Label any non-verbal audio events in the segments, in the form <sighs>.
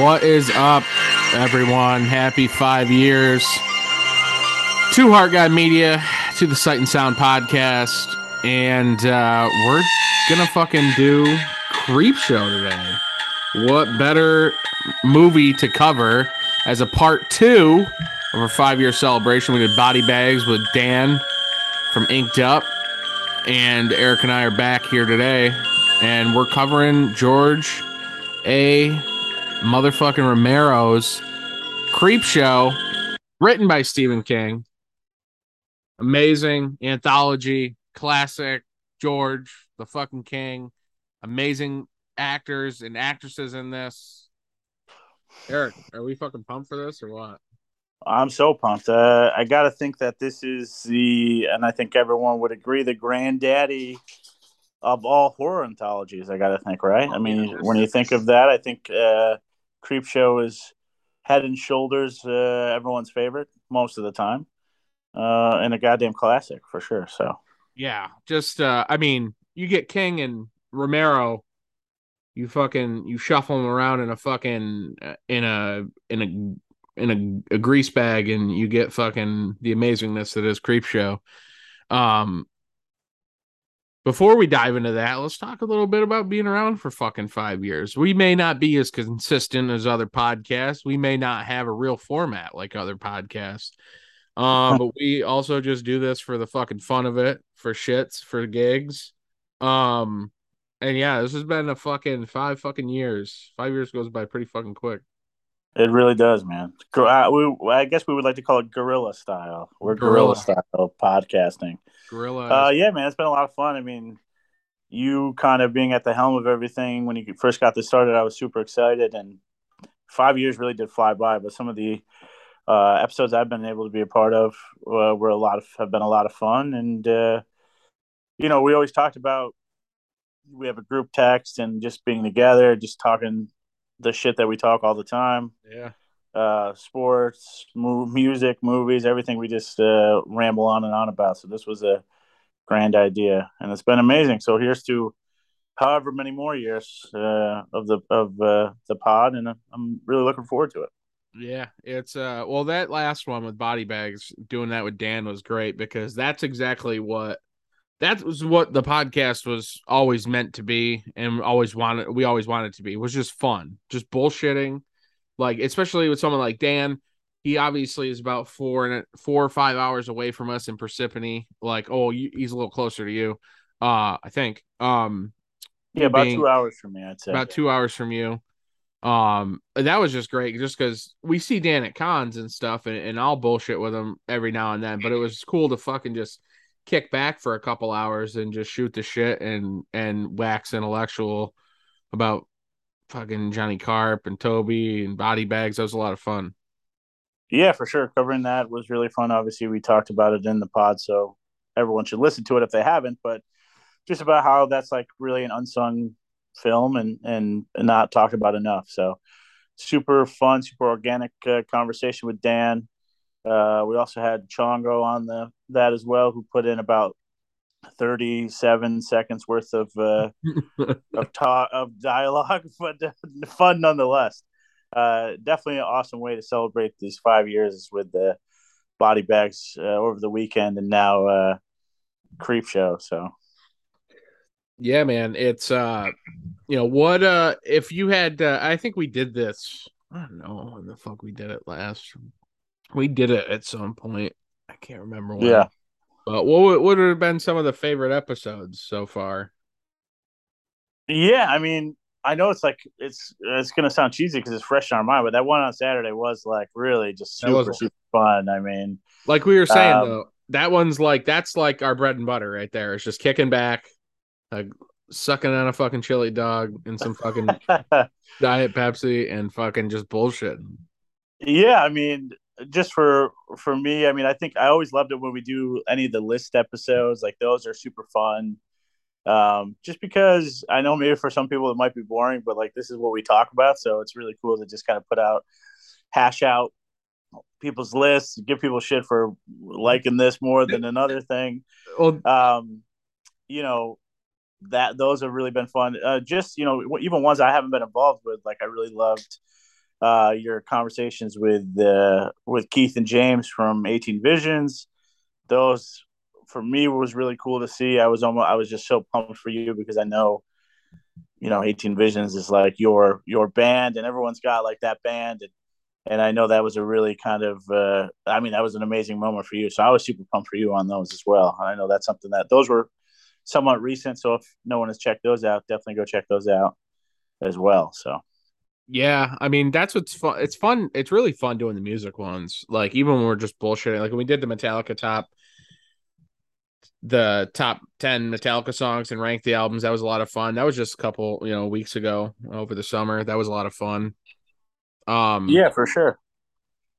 What is up, everyone? Happy five years to Heart Guy Media, to the Sight and Sound podcast, and uh, we're gonna fucking do Creep Show today. What better movie to cover as a part two of our five year celebration? We did Body Bags with Dan from Inked Up, and Eric and I are back here today, and we're covering George A. Motherfucking Romero's Creep Show, written by Stephen King. Amazing anthology, classic. George, the fucking King. Amazing actors and actresses in this. Eric, are we fucking pumped for this or what? I'm so pumped. Uh, I got to think that this is the, and I think everyone would agree, the granddaddy of all horror anthologies. I got to think, right? I mean, when you think of that, I think uh, Creep Show is head and shoulders uh, everyone's favorite most of the time, uh, and a goddamn classic for sure. So Yeah, just uh I mean, you get King and Romero, you fucking you shuffle them around in a fucking uh, in a in a in a, a grease bag and you get fucking the amazingness that is Creep Show. Um before we dive into that, let's talk a little bit about being around for fucking five years. We may not be as consistent as other podcasts. We may not have a real format like other podcasts. Um, but we also just do this for the fucking fun of it, for shits, for gigs. Um, and yeah, this has been a fucking five fucking years. Five years goes by pretty fucking quick. it really does, man. I guess we would like to call it guerrilla style. We're Guerrilla. style podcasting. Gorilla. Uh, yeah, man, it's been a lot of fun. I mean, you kind of being at the helm of everything when you first got this started, I was super excited, and five years really did fly by. But some of the uh, episodes I've been able to be a part of uh, were a lot of have been a lot of fun, and uh, you know, we always talked about we have a group text and just being together, just talking the shit that we talk all the time yeah. Uh, sports, mu- music, movies, everything we just uh, ramble on and on about. So this was a grand idea, and it's been amazing. So here's to however many more years uh, of the of uh, the pod, and I'm really looking forward to it. Yeah, it's uh well that last one with body bags doing that with Dan was great because that's exactly what that was what the podcast was always meant to be and always wanted we always wanted to be was just fun, just bullshitting. Like especially with someone like Dan, he obviously is about four and four or five hours away from us in Parsippany. Like, oh, you, he's a little closer to you, uh, I think. Um, Yeah, about being- two hours from me, I'd say. about two hours from you. Um, that was just great, just because we see Dan at cons and stuff, and, and I'll bullshit with him every now and then. But it was cool to fucking just kick back for a couple hours and just shoot the shit and and wax intellectual about fucking Johnny Carp and Tobe and body bags. That was a lot of fun. Yeah, for sure. Covering that was really fun. Obviously, we talked about it in the pod, so everyone should listen to it if they haven't. But just about how that's like really an unsung film and and not talked about enough. So super fun, super organic uh, conversation with Dan. Uh, we also had Chongo on the that as well, who put in about thirty-seven seconds worth of uh, <laughs> of talk of dialogue, <laughs> but fun nonetheless. Uh, definitely an awesome way to celebrate these five years with the body bags uh, over the weekend and now uh, creep show. So Yeah, man. It's uh you know what uh if you had uh, I think we did this I don't know when the fuck we did it last. We did it at some point. I can't remember when. yeah, But what would, what would have been some of the favorite episodes so far? yeah. I mean, I know it's like it's it's gonna sound cheesy because it's fresh in our mind, but that one on Saturday was like really just super super fun. I mean, Like we were saying Um, though, that one's like that's like our bread and butter right there. It's just kicking back, like sucking on a fucking chili dog and some fucking <laughs> diet Pepsi and fucking just bullshit. Yeah, I mean, just for for me, I mean, I think I always loved it when we do any of the list episodes. Like those are super fun. Um, just because I know maybe for some people it might be boring, but like this is what we talk about, so it's really cool to just kind of put out, hash out people's lists, give people shit for liking this more than another thing. Um, you know, that those have really been fun. Uh, just you know, even ones I haven't been involved with, like I really loved uh, your conversations with uh, with Keith and James from 18 Visions. Those for me was really cool to see. I was almost I was just so pumped for you because I know you know 18 Visions is like your your band and everyone's got like that band and and I know that was a really kind of uh, I mean that was an amazing moment for you. So I was super pumped for you on those as well. I know that's something that those were somewhat recent. So if no one has checked those out, definitely go check those out as well. So yeah, I mean that's what's fun. It's fun. It's really fun doing the music ones. Like even when we're just bullshitting. Like when we did the Metallica top, the top ten Metallica songs and rank the albums. That was a lot of fun. That was just a couple, you know, weeks ago over the summer. That was a lot of fun. Um, yeah, for sure.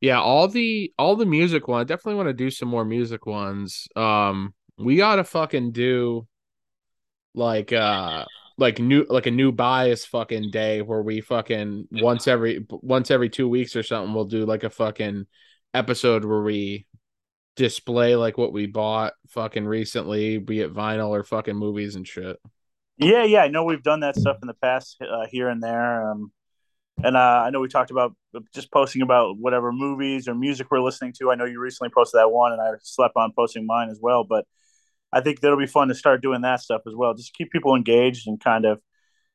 Yeah, all the all the music one. I definitely want to do some more music ones. Um, we gotta fucking do like uh like new like a new bias fucking day where we fucking once every once every two weeks or something we'll do like a fucking episode where we display like what we bought fucking recently, be it vinyl or fucking movies and shit. Yeah, yeah, I know we've done that stuff in the past uh, here and there. Um, and uh, I know we talked about just posting about whatever movies or music we're listening to. I know you recently posted that one, and I slept on posting mine as well. But I think that'll be fun to start doing that stuff as well. Just keep people engaged and kind of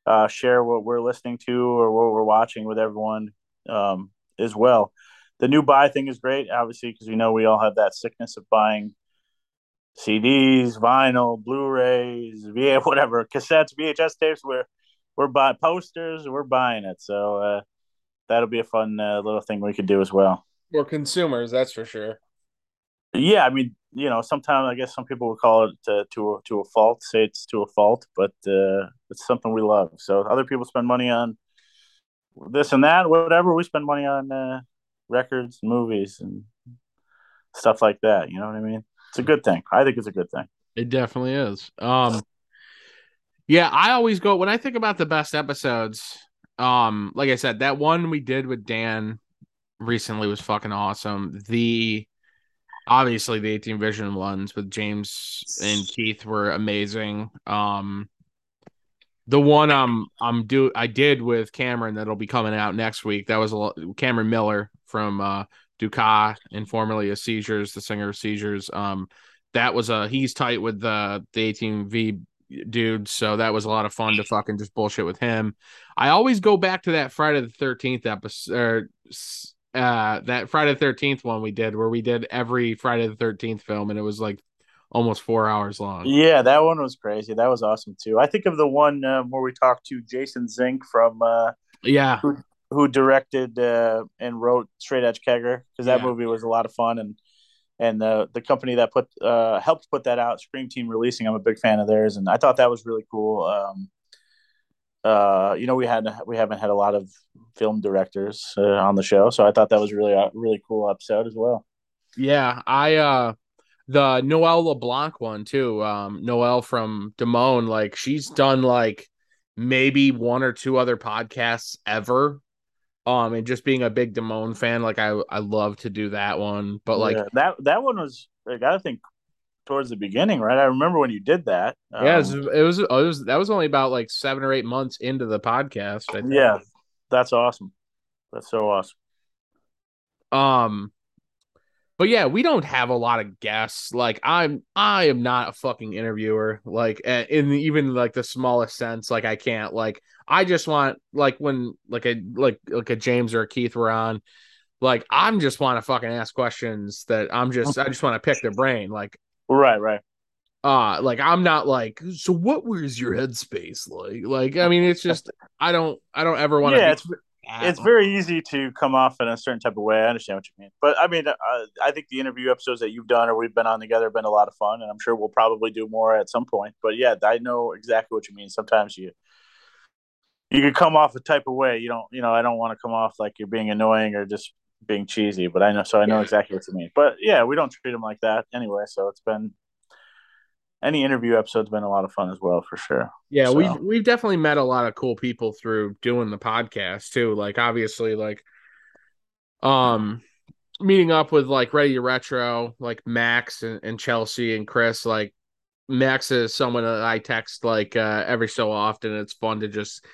uh, share what we're listening to or what we're watching with everyone um, as well. The new buy thing is great, obviously, because we know we all have that sickness of buying CDs, vinyl, Blu-rays, VA, <laughs> whatever, cassettes, VHS tapes. We're we're buying posters. We're buying it. So uh, that'll be a fun uh, little thing we could do as well. We're consumers, that's for sure. Yeah, I mean, you know, sometimes I guess some people would call it uh, to a, to a fault, say it's to a fault, but uh, it's something we love. So other people spend money on this and that, whatever. We spend money on uh, records, movies, and stuff like that. You know what I mean? It's a good thing. I think it's a good thing. It definitely is. Um, yeah, I always go when I think about the best episodes. Um, like I said, that one we did with Dan recently was fucking awesome. The obviously the 18 vision ones with James and Keith were amazing. Um the one I'm I'm do I did with Cameron that'll be coming out next week. That was a Cameron Miller from uh Dukas and formerly of Seizures, the singer of Seizures. Um that was a he's tight with the the 18V dude, so that was a lot of fun to fucking just bullshit with him. I always go back to that Friday the 13th episode or uh that Friday the 13th one we did where we did every Friday the 13th film and it was like almost 4 hours long. Yeah, that one was crazy. That was awesome too. I think of the one uh, where we talked to Jason Zink from uh yeah, who, who directed uh, and wrote Straight Edge Kegger because that yeah. movie was a lot of fun and and the the company that put uh helped put that out, Scream Team Releasing, I'm a big fan of theirs and I thought that was really cool. Um uh, you know, we had we haven't had a lot of film directors uh, on the show, so I thought that was really a really cool episode as well. Yeah, I uh the Noelle LeBlanc one too. Um, Noelle from Damone, like she's done like maybe one or two other podcasts ever. Um, and just being a big Damone fan, like I I love to do that one, but like yeah, that that one was like I think towards the beginning, right? I remember when you did that. Um, yeah, it was, it was, it was that was only about like seven or eight months into the podcast. Yeah, that's awesome. That's so awesome. Um, but yeah, we don't have a lot of guests. Like I'm, I am not a fucking interviewer. Like in even like the smallest sense. Like I can't. Like I just want like when like a like like a James or a Keith were on. Like I'm just want to fucking ask questions that I'm just I just want to pick their brain. Like Right, right. Uh like I'm not like so what was your headspace like? Like I mean it's just I don't I don't ever want to Yeah, it's it's very easy to come off in a certain type of way. I understand what you mean. But I mean uh, I think the interview episodes that you've done or we've been on together have been a lot of fun and I'm sure we'll probably do more at some point. But yeah, I know exactly what you mean. Sometimes you you could come off a type of way. You don't, you know, I don't want to come off like you're being annoying or just being cheesy, but I know so I know yeah. exactly what you mean. But yeah, we don't treat them like that anyway. So it's been any interview episode's been a lot of fun as well for sure. Yeah, so. we've we've definitely met a lot of cool people through doing the podcast too. Like obviously, like um meeting up with like Ready Retro, like Max and, and Chelsea and Chris. Like Max is someone that I text like uh every so often. It's fun to just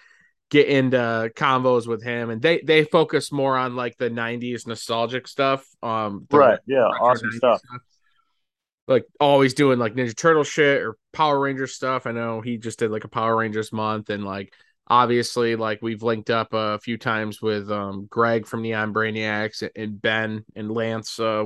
get into convos with him and they they focus more on like the 90s nostalgic stuff um right yeah awesome stuff. stuff. like always doing like ninja turtle shit or power ranger stuff i know he just did like a power rangers month and like obviously like we've linked up a few times with um greg from neon brainiacs and ben and lance uh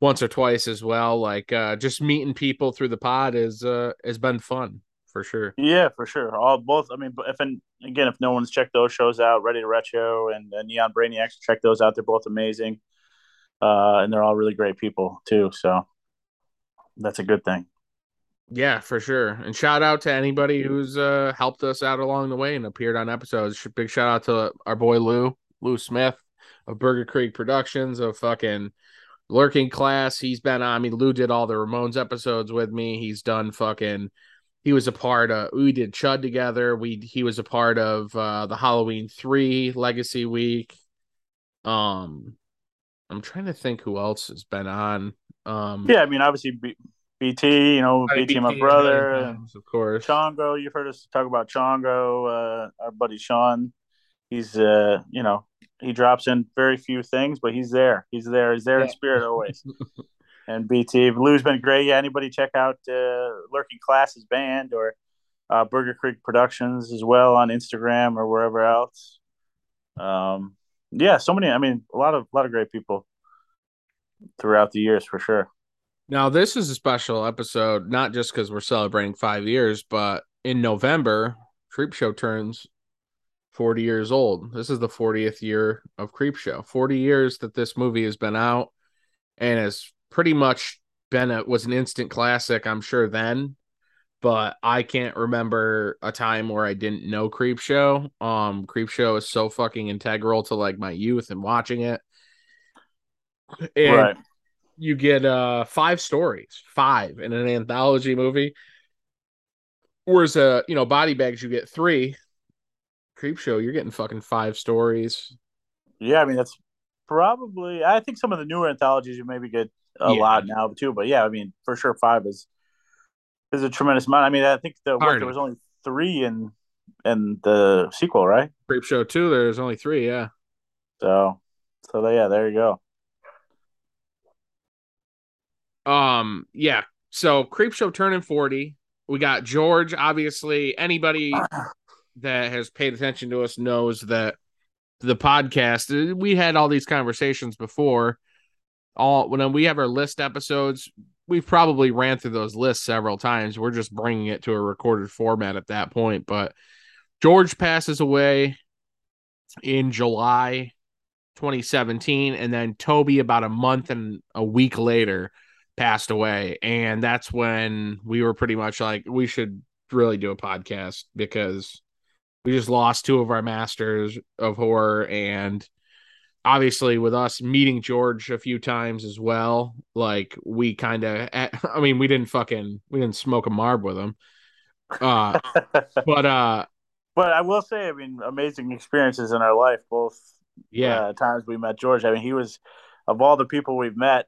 once or twice as well like uh just meeting people through the pod is uh has been fun for sure. Yeah, for sure. All both. I mean, if and again, if no one's checked those shows out, Ready to Retro and, and Neon Brainiacs, check those out. They're both amazing, uh, and they're all really great people too. So that's a good thing. Yeah, for sure. And shout out to anybody who's uh, helped us out along the way and appeared on episodes. Big shout out to our boy Lou, Lou Smith of Burger Creek Productions of fucking Lurking Class. He's been on. I mean, Lou did all the Ramones episodes with me. He's done fucking he was a part of we did chud together. We he was a part of uh the halloween 3 legacy week. Um i'm trying to think who else has been on um yeah i mean obviously B- bt you know bt, BT my brother of course. Chongo you've heard us talk about chongo uh our buddy sean. He's uh you know he drops in very few things but he's there. He's there. He's there yeah. in spirit always <laughs> and BT. Lou's been great. Yeah, anybody check out uh, Lurking Classes Band or uh, Burger Creek Productions as well on Instagram or wherever else. Um, yeah, so many. I mean, a lot of a lot of great people throughout the years for sure. Now, this is a special episode, not just because we're celebrating five years, but in November, Creep Show turns 40 years old. This is the 40th year of Creep Show. 40 years that this movie has been out and has pretty much been a was an instant classic, I'm sure then, but I can't remember a time where I didn't know Creep Show. Um Creep Show is so fucking integral to like my youth and watching it. And right. you get uh five stories, five in an anthology movie. Whereas uh, you know, body bags you get three. Creep Show, you're getting fucking five stories. Yeah, I mean that's probably I think some of the newer anthologies you maybe get a yeah. lot now too. But yeah, I mean, for sure, five is is a tremendous amount. I mean, I think the what, there was only three in in the sequel, right? Creep Show two. There's only three. Yeah. So, so yeah, there you go. Um. Yeah. So Creep Show turning forty. We got George. Obviously, anybody <clears throat> that has paid attention to us knows that the podcast. We had all these conversations before all when we have our list episodes, we've probably ran through those lists several times. We're just bringing it to a recorded format at that point. But George passes away in July 2017, and then Tobe about a month and a week later passed away, and that's when we were pretty much like we should really do a podcast because we just lost two of our masters of horror and obviously with us meeting George a few times as well, like we kind of, <laughs> I mean, we didn't fucking, we didn't smoke a marb with him. Uh, <laughs> but, uh, but I will say, I mean, amazing experiences in our life, both yeah uh, times we met George. I mean, he was of all the people we've met,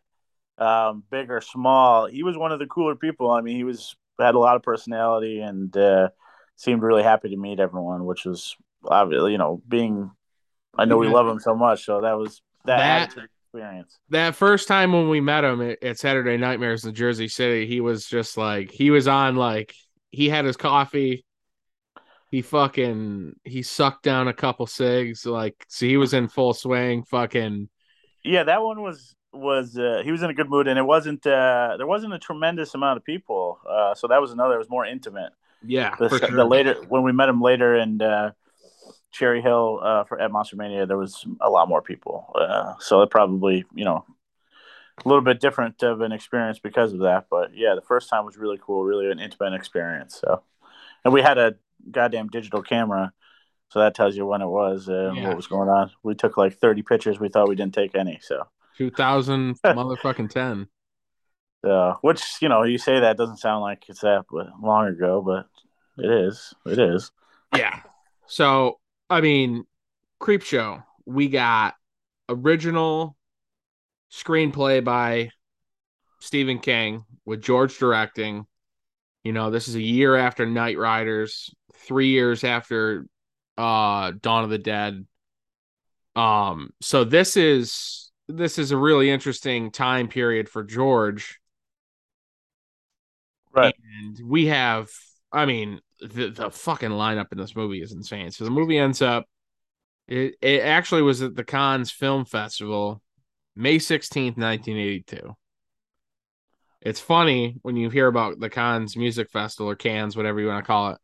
um, big or small, he was one of the cooler people. I mean, he was had a lot of personality and uh, seemed really happy to meet everyone, which was obviously, you know, being I know we love him so much, so that was that, that experience. That first time when we met him at, at Saturday Nightmares in Jersey City, he was just like he was on like he had his coffee. He fucking he sucked down a couple cigs, like so he was in full swing. Fucking yeah, that one was was uh, he was in a good mood, and it wasn't uh, there wasn't a tremendous amount of people, uh, so that was another. It was more intimate. Yeah, the, sure. the later when we met him later, and uh, Cherry Hill uh, for at Monster Mania, there was a lot more people, uh, so it probably you know a little bit different of an experience because of that. But yeah, the first time was really cool, really an intimate experience. So, and we had a goddamn digital camera, so that tells you when it was uh, yeah. what was going on. We took like thirty pictures. We thought we didn't take any. So two thousand <laughs> motherfucking ten. Uh, which you know, you say that doesn't sound like it's that long ago, but it is. It is. Yeah. So I mean, Creep Show. We got original screenplay by Stephen King with George directing. You know, this is a year after Knightriders, three years after uh Dawn of the Dead. Um so this is this is a really interesting time period for George. Right. And we have I mean the the fucking lineup in this movie is insane. So the movie ends up it, it actually was at the Cannes Film Festival, May 16th, 1982. It's funny when you hear about the Cannes Music Festival or Cannes, whatever you want to call it.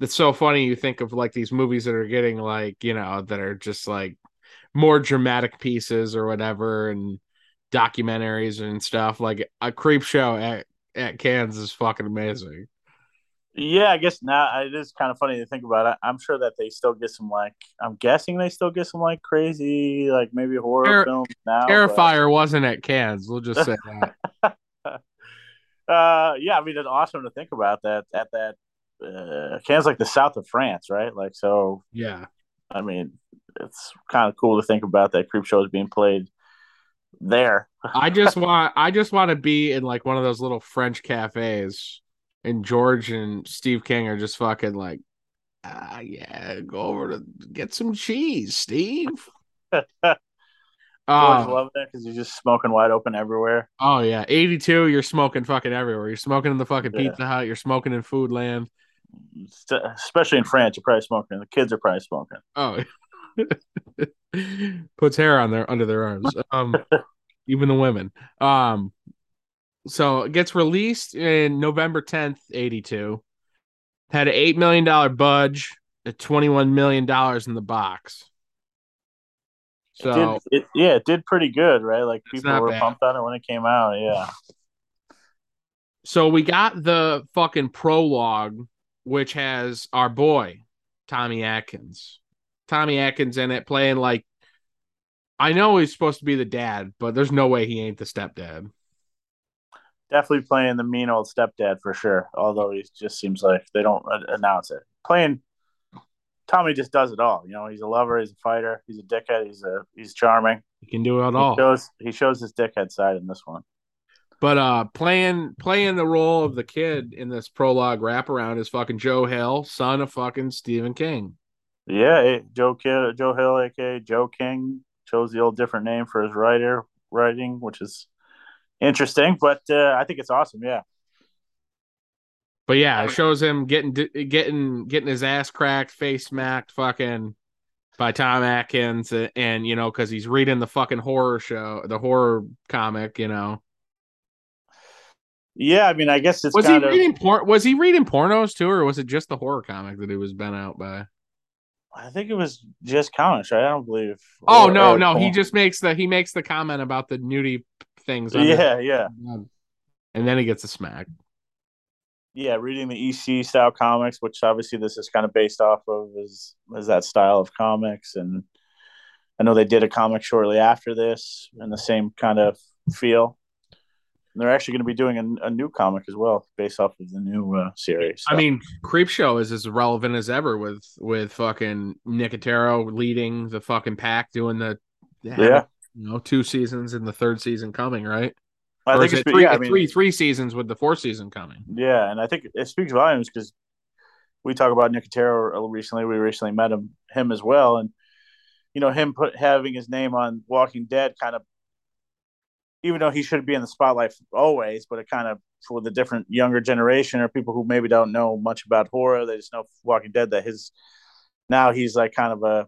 It's so funny you think of like these movies that are getting like, you know, that are just like more dramatic pieces or whatever and documentaries and stuff. Like a creep show at, at Cannes is fucking amazing. Yeah, I guess now it is kind of funny to think about. It. I'm sure that they still get some like I'm guessing they still get some like crazy like maybe horror Ter- films now. Terrifier but... wasn't at Cannes. We'll just say that. <laughs> uh, yeah, I mean it's awesome to think about that at that. Uh, Cannes like the south of France, right? Like so. Yeah. I mean, it's kind of cool to think about that creep show is being played there. I just <laughs> want I just want to be in like one of those little French cafes and George and Steve King are just fucking like, ah, yeah, go over to get some cheese, Steve. <laughs> George uh, loving it because you're just smoking wide open everywhere. Oh yeah, 82. You're smoking fucking everywhere. You're smoking in the fucking yeah. Pizza Hut. You're smoking in Food Land. Especially in France, you're probably smoking. The kids are probably smoking. Oh, <laughs> puts hair on their under their arms. <laughs> Um, even the women. Um, so it gets released in November 10th, 82. Had an $8 million budge, at $21 million in the box. So, it did, it, yeah, it did pretty good, right? Like people were bad. pumped on it when it came out. Yeah. So we got the fucking prologue, which has our boy, Tommy Atkins. Tommy Atkins in it playing like I know he's supposed to be the dad, but there's no way he ain't the stepdad definitely playing the mean old stepdad for sure. Although he just seems like they don't announce it. Playing Tommy just does it all. You know, he's a lover, he's a fighter, he's a dickhead, he's a he's charming. He can do it he all. Shows, he shows his dickhead side in this one. But uh playing playing the role of the kid in this prologue wraparound is fucking Joe Hill, son of fucking Stephen King. Yeah, Joe Kid, Joe Hill, aka Joe King, chose the old different name for his writer writing, which is interesting, but uh, I think it's awesome. Yeah. But yeah, it shows him getting getting getting his ass cracked, face smacked, fucking by Tom Atkins, and, and you know because he's reading the fucking horror show, the horror comic, you know. Yeah, I mean, I guess it's was he of... reading porn? Was he reading pornos too, or was it just the horror comic that he was bent out by? I think it was just comics, right? I don't believe. Oh or, no, or no, porn. he just makes the he makes the comment about the nudie things. Yeah, yeah. And then he gets a smack. Yeah, reading the EC style comics, which obviously this is kind of based off of, is is that style of comics, and I know they did a comic shortly after this in the same kind of feel. And they're actually going to be doing a, a, new comic as well, based off of the new uh, series. So. I mean, Creep Show is as relevant as ever with with fucking Nicotero leading the fucking pack, doing the yeah you know, two seasons and the third season coming, right? I or think it's three, yeah, I mean, three, three seasons with the fourth season coming. Yeah, and I think it speaks volumes because we talk about Nicotero recently. We recently met him, him as well, and you know, him put having his name on Walking Dead kind of, even though he should be in the spotlight always, but it kind of for the different younger generation or people who maybe don't know much about horror, they just know Walking Dead. That his now he's like kind of a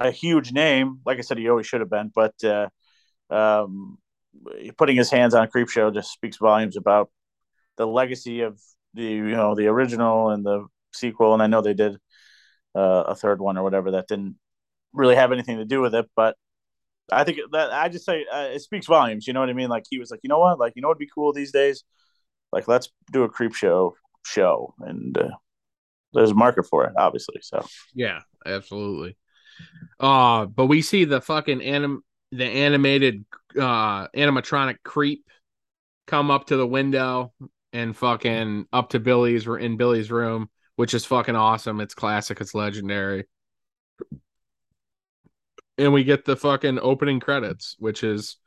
a huge name. Like I said, he always should have been, but uh, um, putting his hands on Creep Show just speaks volumes about the legacy of the you know the original and the sequel. And I know they did uh, a third one or whatever that didn't really have anything to do with it, but I think that I just say uh, it speaks volumes. You know what I mean? Like he was like, you know what? Like you know what'd be cool these days? Like let's do a Creep Show show, and uh, there's a market for it, obviously. So yeah, absolutely. Uh, but we see the fucking anim the animated uh animatronic creep come up to the window and fucking up to Billy's in Billy's room, which is fucking awesome. It's classic, it's legendary. And we get the fucking opening credits, which is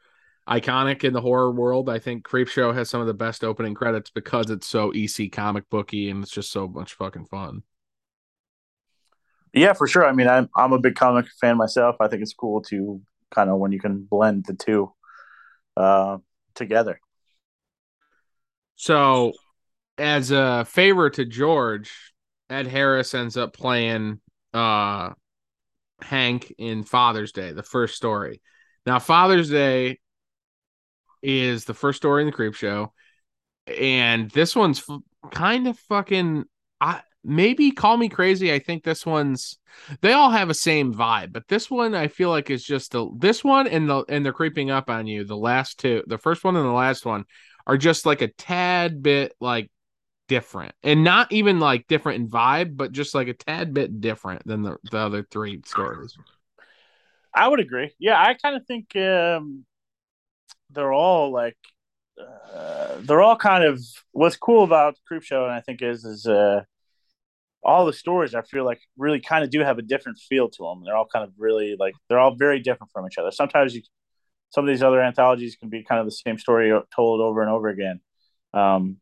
iconic in the horror world. I think Creepshow has some of the best opening credits because it's so EC comic booky and it's just so much fucking fun. Yeah, for sure. I mean, I'm I'm a big comic fan myself. I think it's cool to kind of when you can blend the two uh, together. So, as a favor to George, Ed Harris ends up playing uh, Hank in Father's Day, the first story. Now, Father's Day is the first story in the Creep Show, and this one's f- kind of fucking. I maybe call me crazy. I think this one's. They all have a same vibe, but this one I feel like is just a, this one and the and they're creeping up on you. The last two, the first one and the last one, are just like a tad bit like different, and not even like different in vibe, but just like a tad bit different than the the other three stories. I would agree. Yeah, I kind of think um, they're all like uh, they're all kind of what's cool about Creep Show, and I think is is uh, all the stories I feel like really kind of do have a different feel to them. They're all kind of really like they're all very different from each other. Sometimes you, some of these other anthologies can be kind of the same story told over and over again. Um,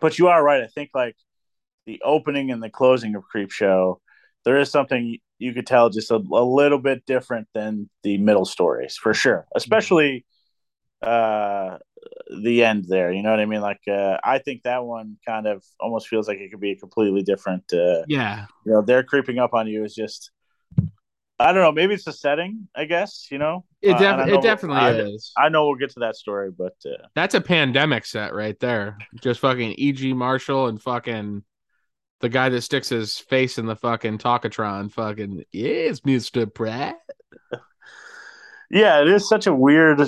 but you are right. I think like the opening and the closing of Creep Show, there is something you could tell just a, a little bit different than the middle stories for sure, especially uh the end there you know what i mean like uh i think that one kind of almost feels like it could be a completely different uh Yeah, you know they're creeping up on you is just i don't know maybe it's the setting i guess you know it Uh, def- and I it know- definitely I, is. I know we'll get to that story but uh That's a pandemic set right there. Just fucking E.G. Marshall and fucking the guy that sticks his face in the fucking Talkatron. Fucking yes, Mister Pratt. <laughs> yeah it is such a weird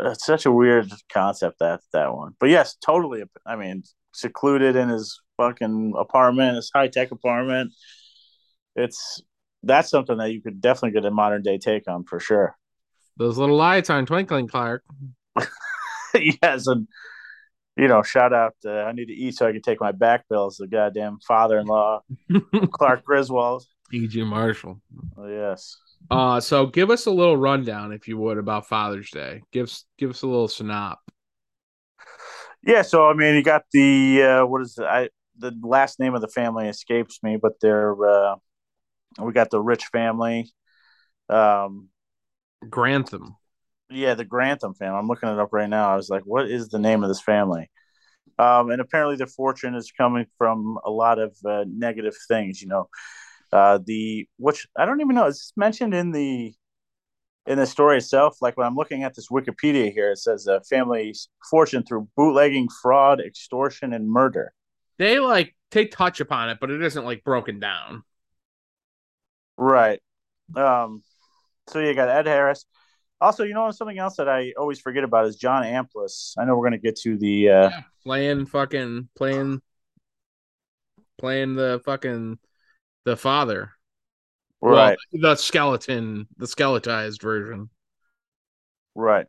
it's such a weird concept that that one but yes totally i mean secluded in his fucking apartment his high-tech apartment it's that's something that you could definitely get a modern day take on for sure Those little lights aren't Twinkling Clark. <laughs> yes and you know shout out uh, i need to eat so i can take my back bills the goddamn father-in-law <laughs> clark griswold E.G. Marshall. oh, yes Uh, so give us a little rundown, if you would, about Father's Day. Give us give us a little synop. Yeah, so I mean, you got the uh, what is it? I the last name of the family escapes me, but they're uh, we got the rich family. Um, Grantham. yeah, the Grantham family. I'm looking it up right now. I was like, what is the name of this family? Um, and apparently, their fortune is coming from a lot of uh, negative things. You know, uh, the which I don't even know. It's mentioned in the in the story itself. Like when I'm looking at this Wikipedia here, it says a family's fortune through bootlegging, fraud, extortion, and murder. They like they touch upon it, but it isn't like broken down. Right. Um, so you got Ed Harris. Also, you know something else that I always forget about is John Amplas. I know we're gonna get to the uh, Yeah, playing fucking playing playing the fucking the father. right, Well, the skeleton, the skeletized version. right.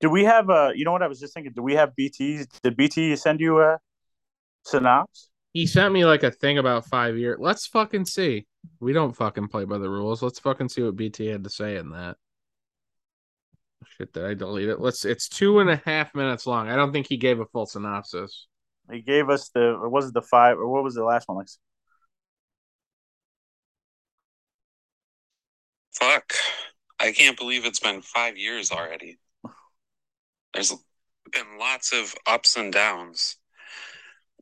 Do we have a? you know what I was just thinking? Do we have BT? Did BT send you a synopsis? He sent me like a thing about five years. Let's fucking see. We don't fucking play by the rules. Let's fucking see what BT had to say in that. Shit, did I delete it? Let's. It's two and a half minutes long. I don't think he gave a full synopsis. He gave us the or was it the five or what was the last one? Like Fuck. I can't believe it's been five years already. There's been lots of ups and downs.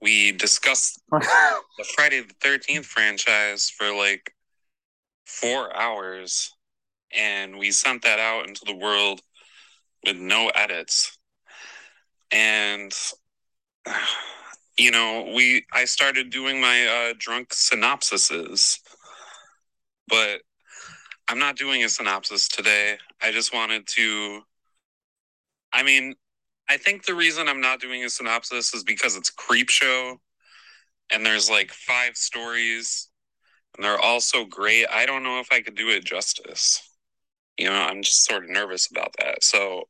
We discussed <laughs> the Friday the 13th franchise for like four hours, and we sent that out into the world with no edits. And, <sighs> you know, we I started doing my uh, drunk synopsises, but I'm not doing a synopsis today. I just wanted to. I mean, I think the reason I'm not doing a synopsis is because it's Creep Show and there's like five stories and they're all so great. I don't know if I could do it justice. You know, I'm just sort of nervous about that. So,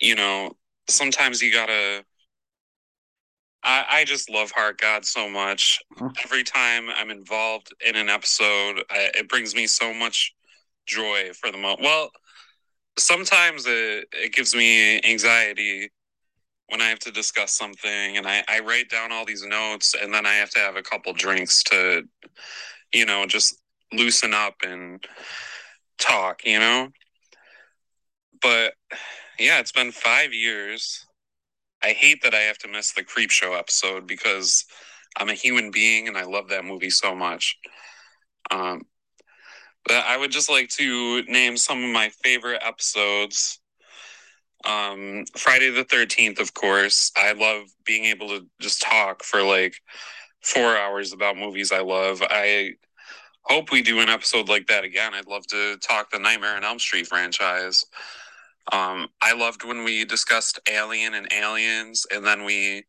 you know, sometimes you gotta. I, I just love Heart God so much. Every time I'm involved in an episode, I, it brings me so much joy for the moment. Well, sometimes it, it gives me anxiety when I have to discuss something and I, I write down all these notes and then I have to have a couple drinks to you know, just loosen up and talk, you know? But yeah, it's been five years. I hate that I have to miss the Creep Show episode because I'm a human being and I love that movie so much. Um, but I would just like to name some of my favorite episodes. Um, Friday the 13th, of course. I love being able to just talk for like four hours about movies I love. I hope we do an episode like that again. I'd love to talk the Nightmare on Elm Street franchise. Um, I loved when we discussed Alien and Aliens, and then we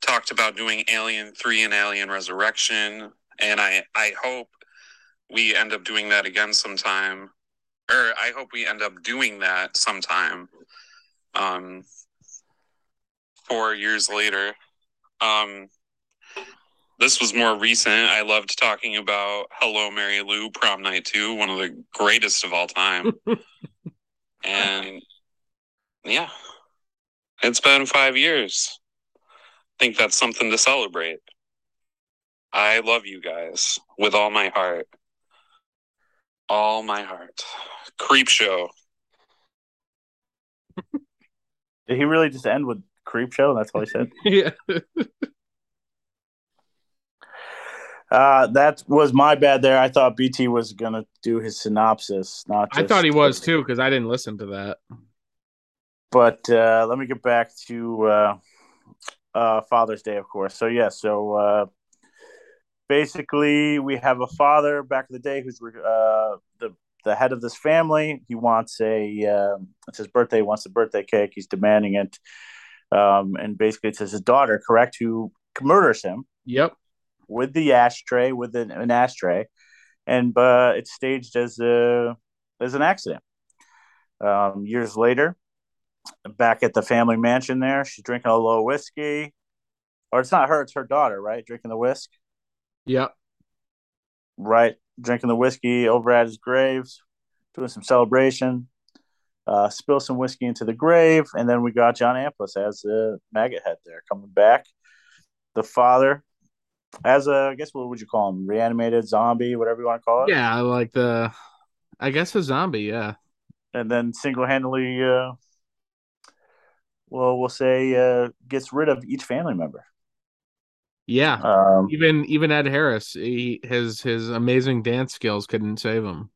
talked about doing Alien 3 and Alien Resurrection. And I, I hope we end up doing that again sometime. Or I hope we end up doing that sometime. Um, four years later. Um, this was more recent. I loved talking about Hello Mary Lou Prom Night 2, one of the greatest of all time. <laughs> and yeah, it's been five years. I think that's something to celebrate. I love you guys with all my heart. All my heart. Creep show. Did he really just end with creep show? That's all he said. <laughs> yeah. Uh, that was my bad there. I thought BT was gonna do his synopsis. Not I thought he was too because I didn't listen to that. But uh, let me get back to uh, uh, Father's Day, of course. So yeah, so uh, basically we have a father back in the day who's uh, the the head of this family. He wants a uh, it's his birthday. He wants a birthday cake. He's demanding it, um, and basically it's his daughter, correct, who murders him Yep. With the ashtray with an, an ashtray, and uh, it's staged as a as an accident. Um, years later, back at the family mansion, there she's drinking a little whiskey, or it's not her, it's her daughter, right? Drinking the whisk, Yep. right? Drinking the whiskey over at his graves, doing some celebration. Uh, spill some whiskey into the grave, and then we got John Amplas as the maggot head there coming back. The father as a, I guess, what would you call him? Reanimated zombie, whatever you want to call it. Yeah, I like the, I guess a zombie. Yeah. And then single handedly, uh, well, we'll say, uh, gets rid of each family member. Yeah. Um, Even even Ed Harris, he, his his amazing dance skills couldn't save him.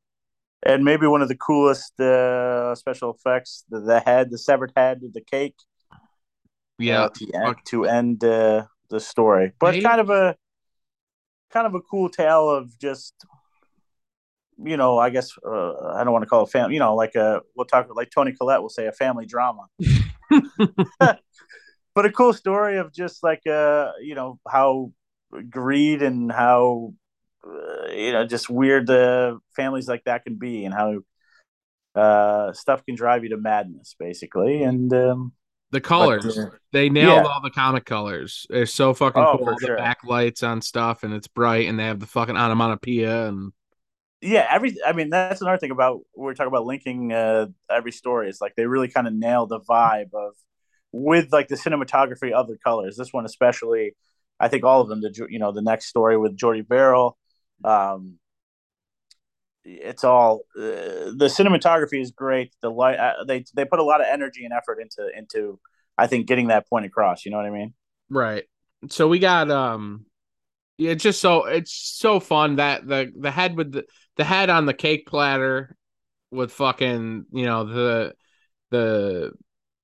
and maybe one of the coolest uh, special effects the, the head, the severed head, the cake. Yeah. uh, to end, to end uh, the story. But Hey. kind of a kind of a cool tale of just you know, I guess uh, I don't want to call it family. You know, like a we'll talk like Toni Collette will say a family drama. <laughs> but a cool story of just like uh you know how greed and how uh, you know just weird uh, families like that can be and how uh stuff can drive you to madness basically and um the colors. but, uh, they nailed yeah. all the comic colors. They're so fucking Oh, cool. the sure. backlights on stuff and it's bright and they have the fucking onomatopoeia and yeah every i mean that's another thing about we're talking about linking uh every story it's like they really kind of nail the vibe of with like the cinematography of the colors this one especially i think all of them the you know the next story with jordy verrill um it's all uh, the cinematography is great the light uh, they they put a lot of energy and effort into into i think getting that point across you know what i mean Right. So we got um yeah, it's just so it's so fun that the the head with the, the head on the cake platter with fucking, you know, the the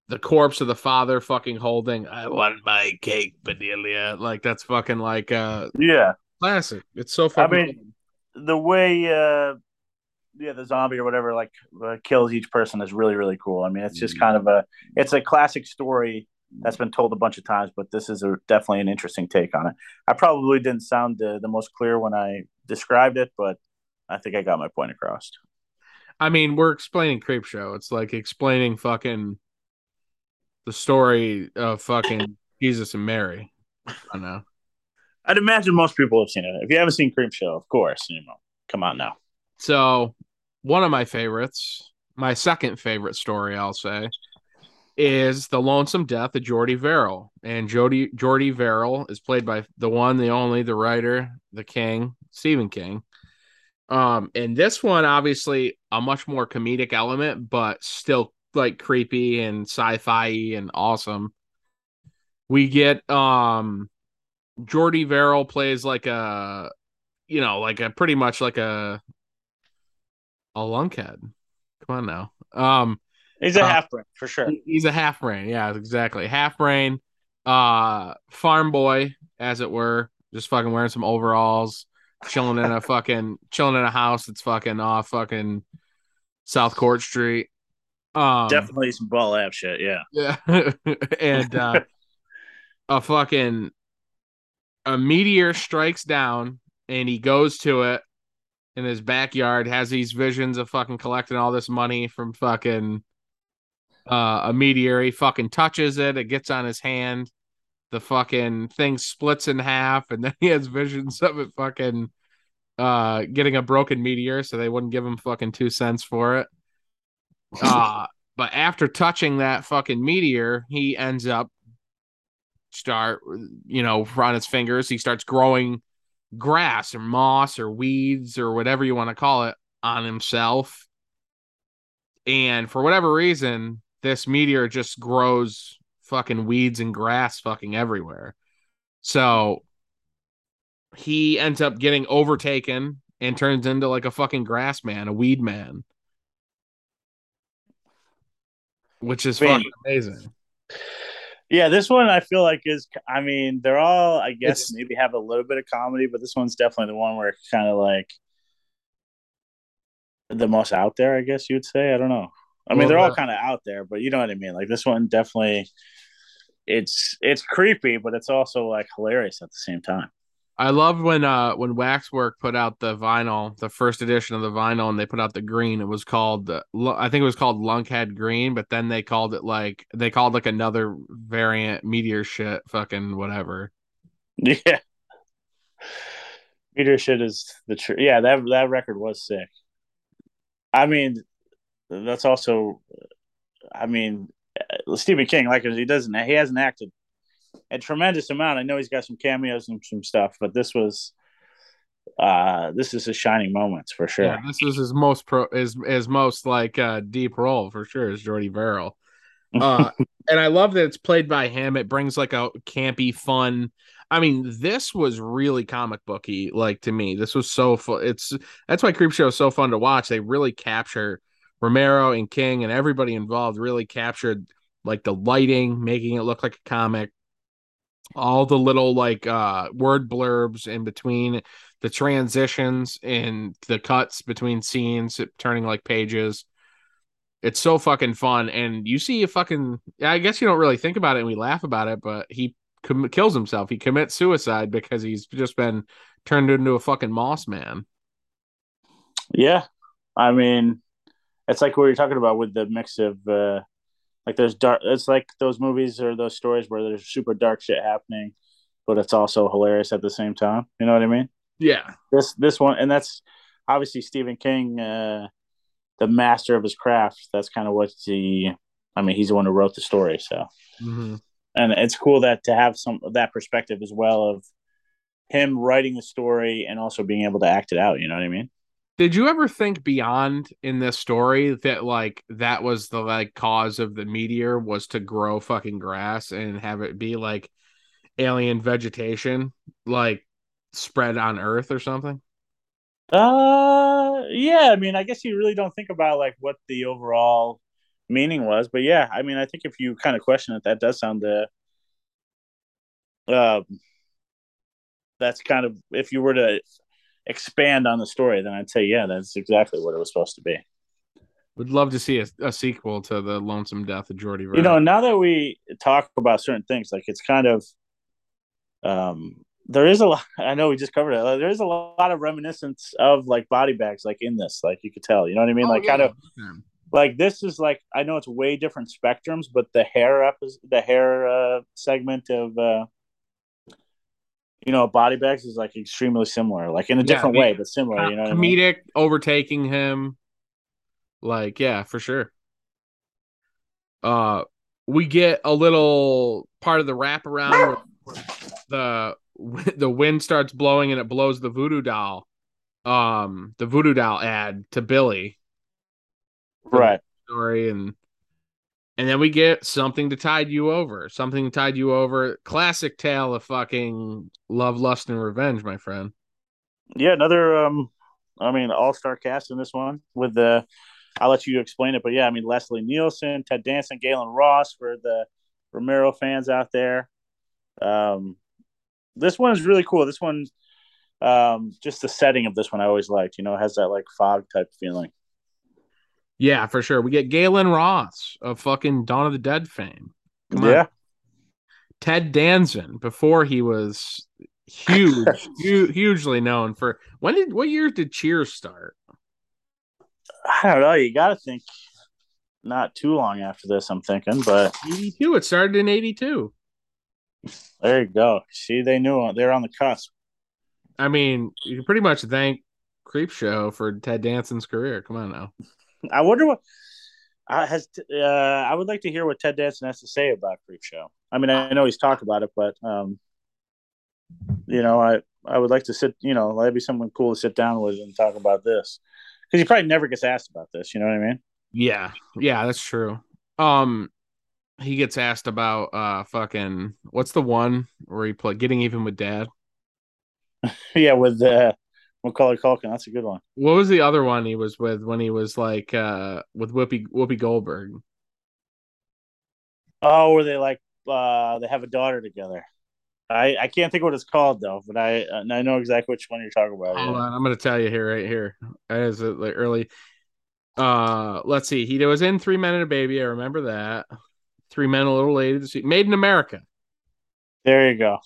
the corpse of the father fucking holding I want my cake, Bedelia. Like that's fucking like uh yeah classic. It's so funny. I mean, the way uh yeah the zombie or whatever like uh, kills each person is really really cool i mean it's just kind of a it's a classic story that's been told a bunch of times but this is a, definitely an interesting take on it i probably didn't sound uh, the most clear when i described it but i think i got my point across I mean, we're explaining creep show. It's like explaining fucking the story of fucking <laughs> Jesus and Mary. I know. i'd imagine most people have seen it if you haven't seen creep show of course you know come on now So, one of my favorites, my second favorite story, I'll say, is the lonesome death of Jordy Verrill. And Jody Jordy Verrill is played by the one, the only, the writer, the king, Stephen King. Um, and this one obviously a much more comedic element, but still like creepy and sci-fi and awesome. We get um Jordy Verrill plays like a you know, like a pretty much like a a lunkhead. Come on now. Um He's a Uh, half brain for sure. he's a half brain. Yeah, exactly. Half brain, uh farm boy, as it were, just fucking wearing some overalls, chilling in a <laughs> fucking chilling in a house that's fucking off fucking South Court Street. Um Definitely some ball app shit. Yeah. <laughs> Yeah. and uh <laughs> a fucking a meteor strikes down and he goes to it in his backyard, has these visions of fucking collecting all this money from fucking uh a meteor. He fucking touches it, it gets on his hand. The fucking thing splits in half, and then <laughs> he has visions of it fucking uh getting a broken meteor, so they wouldn't give him fucking two cents for it. <laughs> Uh but after touching that fucking meteor, he ends up start you know on his fingers he starts growing grass or moss or weeds or whatever you want to call it on himself. And for whatever reason this meteor just grows fucking weeds and grass fucking everywhere. So he ends up getting overtaken and turns into like a fucking grass man a weed man. Which is fucking amazing Yeah, this one I feel like is. I mean, they're all. I guess It's- maybe have a little bit of comedy, but this one's definitely the one where it's kind of like the most out there. I guess you'd say. I don't know. I mean, Well, they're all kind of out there, but you know what I mean. Like this one, definitely. It's it's creepy, but it's also like hilarious at the same time. I loved when uh when Waxwork put out the vinyl, the first edition of the vinyl, and they put out the green. It was called I think it was called Lunkhead Green, but then they called it like they called like another variant meteor shit, fucking whatever. <laughs> Yeah. Meteor shit is the truth. Yeah, that that record was sick. I mean, that's also, I mean, uh, Stephen King, like he doesn't, he hasn't acted a tremendous amount. I know he's got some cameos and some stuff, but this was, uh, this is his shining moments for sure. Yeah, this was his most pro his his most like uh deep role for sure is Jordy Verrill. <laughs> Uh and I love that it's played by him. It brings like a campy fun. I mean, this was really comic booky, like to me. This was so fun. It's that's why Creep Show is so fun to watch. They really capture Romero and King and everybody involved really captured like the lighting, making it look like a comic. All the little like uh word blurbs in between the transitions and the cuts between scenes, turning like pages. It's so fucking fun, and you see a fucking. I guess you don't really think about it, and we laugh about it, but he com- kills himself. He commits suicide because he's just been turned into a fucking moss man. Yeah. I mean, it's like what you're talking about with the mix of, uh, like there's dark, it's like those movies or those stories where there's super dark shit happening, but it's also hilarious at the same time. You know what I mean? Yeah, This, this one, and that's obviously Stephen King, uh, the master of his craft. That's kind of what he, I mean, he's the one who wrote the story. So, mm-hmm. and it's cool that to have some of that perspective as well of him writing the story and also being able to act it out. You know what I mean? Did you ever think beyond in this story that like that was the like cause of the meteor was to grow fucking grass and have it be like alien vegetation like spread on Earth or something? Uh, yeah. I mean, I guess you really don't think about like what the overall meaning was, but yeah. I mean, I think if you kind of question it, that does sound uh, um, that's kind of if you were to expand on the story, then I'd say yeah, that's exactly what it was supposed to be. Would love to see a, a sequel to the Lonesome Death of Jordy Verrill. You know, now that we talk about certain things, like it's kind of um there is a lot <laughs> I know we just covered it. Like, there is a lot of reminiscence of like body bags like in this, like you could tell. You know what I mean? Oh, like kind yeah. of like this is like I know it's way different spectrums, but the hair episode, the hair uh, segment of uh, you know body bags is like extremely similar, like in a Yeah, different way, but similar. You know, what I mean? comedic overtaking him like yeah for sure uh we get a little part of the wraparound where the <laughs> the wind starts blowing and it blows the voodoo doll, um, the voodoo doll ad to Billy. Right. Story and and then we get something to tide you over. Something to tide you over. Classic tale of fucking love, lust, and revenge, my friend. Yeah, another um I mean all star cast in this one with the I'll let you explain it, but yeah, I mean Leslie Nielsen, Ted Danson, Gaylen Ross for the Romero fans out there. Um this one is really cool. This one um just the setting of this one I always liked, you know, it has that like fog type feeling. Yeah, for sure. We get Gaylen Ross of fucking Dawn of the Dead fame. Come yeah. On. Ted Danson before he was huge, <laughs> hu- hugely known for when did what year did Cheers start? I don't know. You got to think not too long after this. I'm thinking, but 82. It started in 82. There you go. See, they knew they're on the cusp. I mean, you pretty much thank Creep Show for Ted Danson's career. Come on now. I wonder what uh, has. Uh, I would like to hear what Ted Danson has to say about Creep Show. I mean, I know he's talked about it, but um, you know, I I would like to sit. You know, that'd be someone cool to sit down with and talk about this because he probably never gets asked about this. You know what I mean? Yeah, yeah, that's true. Um, he gets asked about uh fucking what's the one where he play getting even with dad. <laughs> yeah, with uh Macaulay Culkin. That's a good one. What was the other one he was with when he was like uh with Whoopi Whoopi Goldberg? Oh, were they like uh they have a daughter together? I I can't think what it's called though, but I uh, I know exactly which one you're talking about. Hold yeah. on, I'm gonna tell you here right here. As it like early. Uh, let's see. He was in Three Men and a Baby. I remember that. Three Men, a Little Lady. Made in America. There you go.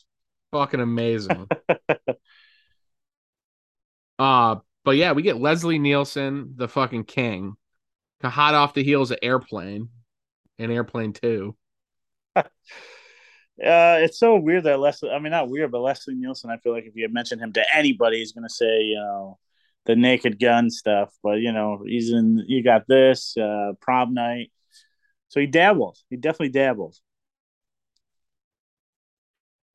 Fucking amazing. <laughs> uh, but yeah, we get Leslie Nielsen, the fucking king, hot off the heels of Airplane and Airplane Two. <laughs> Uh, it's so weird that Leslie. I mean, not weird, but Leslie Nielsen. I feel like if you mention him to anybody, he's gonna say, you know, the Naked Gun stuff. But you know, he's in. You got this uh, prom night, so he dabbles. He definitely dabbles.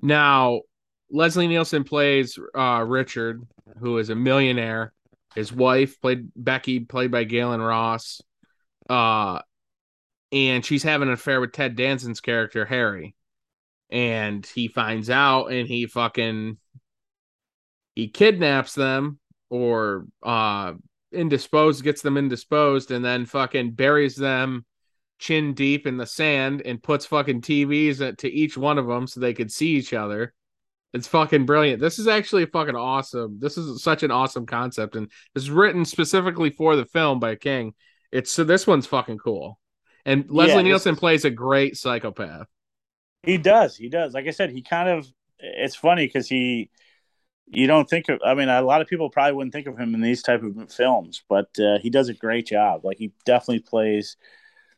Now, Leslie Nielsen plays uh, Richard, who is a millionaire. His wife played Becky, played by Gaylen Ross. Uh, and she's having an affair with Ted Danson's character Harry and he finds out and he fucking he kidnaps them or uh indisposed gets them indisposed and then fucking buries them chin deep in the sand and puts fucking TVs to each one of them so they could see each other. It's fucking brilliant. This is actually fucking awesome. This is such an awesome concept and it's written specifically for the film by King. It's so this one's fucking cool. And Leslie yeah, Nielsen plays a great psychopath. He does. He does. Like I said, he kind of. It's funny because he. You don't think of. I mean, a lot of people probably wouldn't think of him in these type of films, but uh, he does a great job. Like he definitely plays.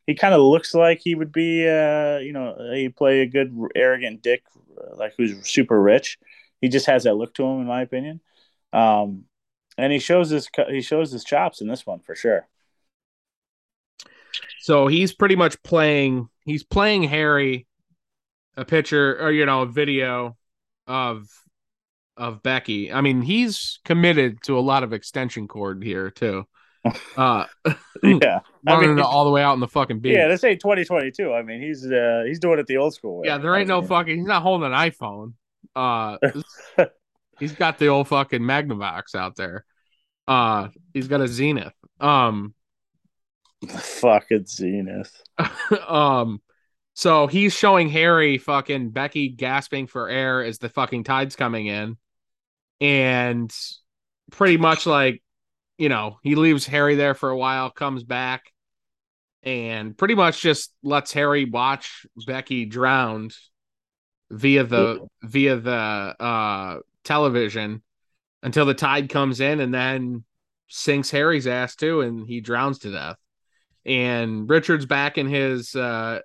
He kind of looks like he would be. Uh, you know, he play a good arrogant dick, like who's super rich. He just has that look to him, in my opinion. Um, and he shows his he shows his chops in this one for sure. So he's pretty much playing. He's playing Harry a picture or you know a video of of Becky. I mean, he's committed to a lot of extension cord here too. Uh, <laughs> <clears throat> yeah, I mean, all the way out in the fucking beach. Yeah, this ain't 2022. I mean, he's uh, he's doing it the old school way. Yeah, there ain't no fucking. He's not holding an iPhone. Uh, <laughs> he's got the old fucking Magnavox out there. Uh, he's got a Zenith. Um, <laughs> fucking Zenith. um, so he's showing Harry fucking Becky gasping for air as the fucking tide's coming in. And pretty much like, you know, he leaves Harry there for a while, comes back, and pretty much just lets Harry watch Becky drowned via the via the uh television until the tide comes in and then sinks Harry's ass too and he drowns to death. And Richard's back in his uh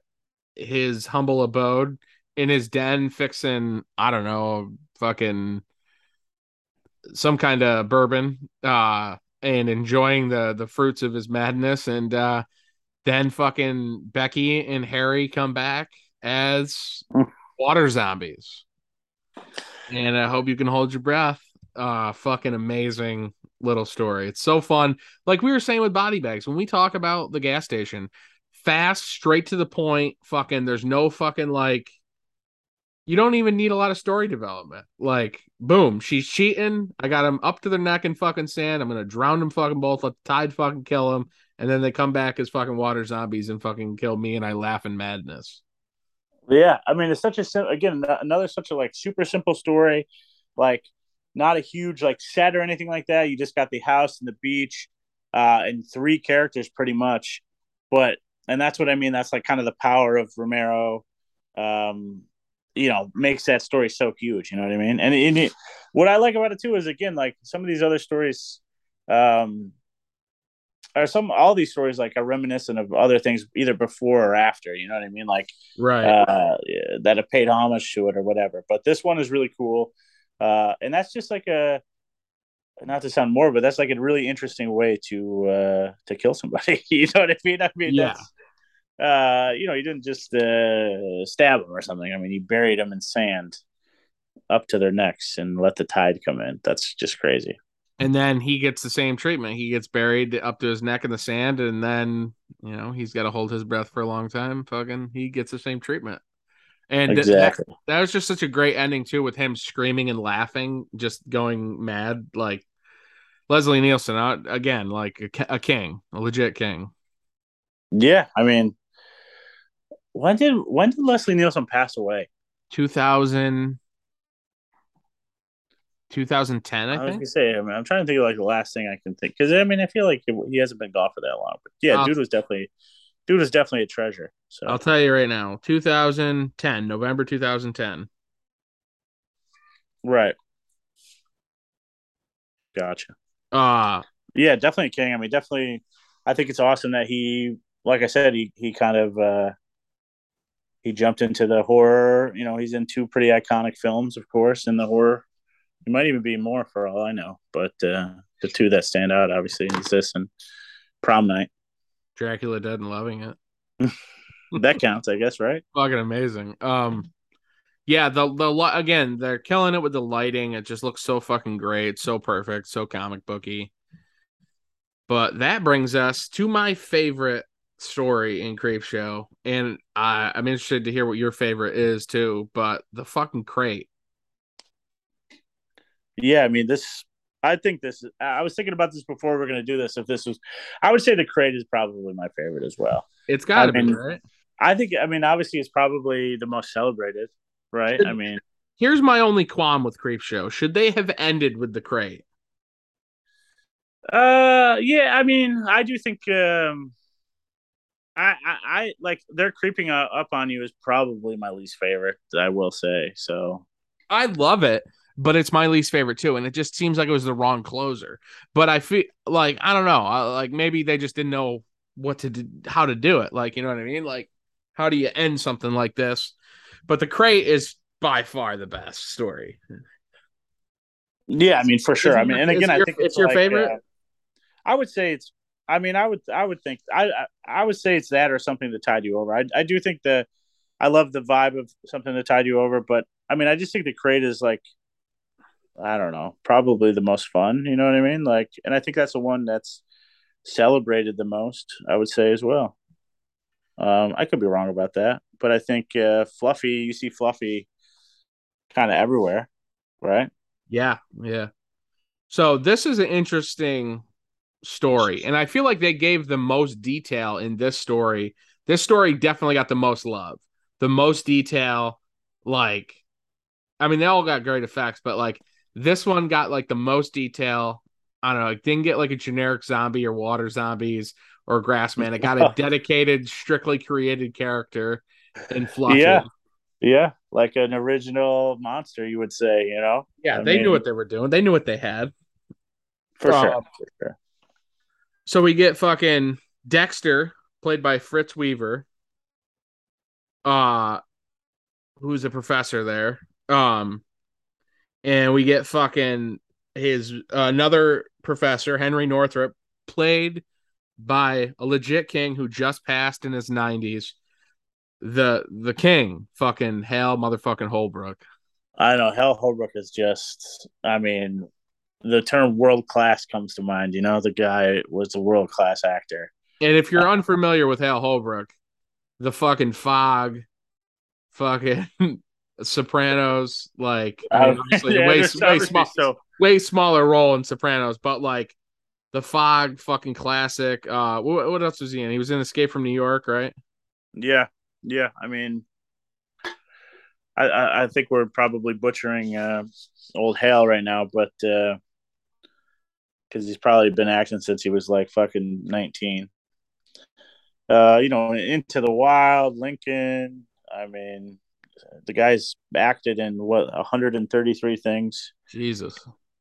his humble abode in his den fixing I don't know fucking some kind of bourbon uh and enjoying the the fruits of his madness and uh then fucking Becky and Harry come back as <laughs> water zombies. and I hope you can hold your breath. Uh, fucking amazing little story. It's so fun. Like we were saying with body bags, when we talk about the gas station, fast, straight to the point. Fucking, there's no fucking like. You don't even need a lot of story development. Like, boom, she's cheating. I got him up to their neck in fucking sand. I'm gonna drown them fucking both. Let the tide fucking kill them, and then they come back as fucking water zombies and fucking kill me, and I laugh in madness. Yeah, I mean, it's such a again another such a like super simple story, like not a huge like set or anything like that. You just got the house and the beach, uh, and three characters pretty much, but and that's what I mean. That's like kind of the power of Romero. Um, you know, makes that story so huge. You know what I mean? And, and it, what I like about it too is again, like some of these other stories, um, or some all these stories like are reminiscent of other things either before or after. You know what I mean? Like right uh, that have paid homage to it or whatever. But this one is really cool, uh, and that's just like a not to sound more, but that's like a really interesting way to uh, to kill somebody. <laughs> you know what I mean? I mean, yeah. Uh, you know, you didn't just uh, stab them or something. I mean, you buried them in sand up to their necks and let the tide come in. That's just crazy and then he gets the same treatment. He gets buried up to his neck in the sand, and then you know he's got to hold his breath for a long time. Fucking, he gets the same treatment. And exactly. that, that was just such a great ending too, with him screaming and laughing, just going mad. Like Leslie Nielsen, out again, like a, a king, a legit king. Yeah, I mean, when did when did Leslie Nielsen pass away? Two thousand 2010, I, I think. say, I mean, I'm trying to think of like the last thing I can think because I mean, I feel like he hasn't been gone for that long. But yeah, uh, dude was definitely, dude was definitely a treasure. So I'll tell you right now, 2010, November 2010. Right. Gotcha. Uh yeah, definitely king. I mean, definitely. I think it's awesome that he, like I said, he he kind of uh he jumped into the horror. You know, he's in two pretty iconic films, of course, in the horror it might even be more for all I know. But uh, the two that stand out obviously is this and Prom Night. Dracula Dead and Loving It. <laughs> that counts, I guess, right? Fucking amazing. Um, yeah, the the again, they're killing it with the lighting. It just looks so fucking great, so perfect, so comic booky. But that brings us to my favorite story in Creepshow, and I, I'm interested to hear what your favorite is too. But the fucking crate yeah, I mean this. I think this. I was thinking about this before we are going to do this. If this was, I would say the crate is probably my favorite as well. It's got to be right. I think. I mean, obviously, it's probably the most celebrated, right? Should, I mean, here's my only qualm with Creepshow: should they have ended with the crate? Uh, yeah. I mean, I do think. Um, I, I, I like they're creeping up on you is probably my least favorite. I will say so. I love it but it's my least favorite too. And it just seems like it was the wrong closer. But I feel like I don't know, I, like maybe they just didn't know what to do, how to do it. Like you know what I mean? Like how do you end something like this? But the crate is by far the best story. Yeah, I mean for sure. I mean, and again, your, I think it's, it's your like, favorite. Uh, I would say it's. I mean, I would. I would think. I. I would say it's that or something that tied you over. I. I do think the. I love the vibe of something that tied you over, but I mean, I just think the crate is like I don't know, probably the most fun. You know what I mean? Like, and I think that's the one that's celebrated the most. I would say as well. Um, I could be wrong about that, but I think uh, Fluffy. You see Fluffy kind of everywhere, right? Yeah, yeah. So this is an interesting story, and I feel like they gave the most detail in this story. This story definitely got the most love, the most detail. Like, I mean, they all got great effects, but like this one got like the most detail. I don't know. It didn't get like a generic zombie or water zombies or grassman. It got a <laughs> dedicated, strictly created character in Fluffy. Yeah. Yeah. Like an original monster, you would say, you know? Yeah, I they mean, knew what they were doing. They knew what they had. For um, sure. For sure. So we get fucking Dexter, played by Fritz Weaver. Uh who's a professor there. Um and we get fucking his uh, another professor Henry Northrup played by a legit king who just passed in his 90s the the king fucking hell motherfucking Holbrook I know Hal Holbrook is just. I mean, the term world class comes to mind. You know, the guy was a world class actor. And if you're unfamiliar with Hal Holbrook, the fucking fog, fucking <laughs> Sopranos, like I mean, Uh, obviously <laughs> yeah, way, way, small, so way smaller role in Sopranos, but like the fog, fucking classic. Uh, what, what else was he in? He was in Escape from New York, right? Yeah, yeah. I mean, I I, think we're probably butchering uh, old Hale right now, but because he's probably been acting since he was like fucking nineteen. Uh, you know, Into the Wild, Lincoln. I mean, the guy's acted in what 133 things. Jesus.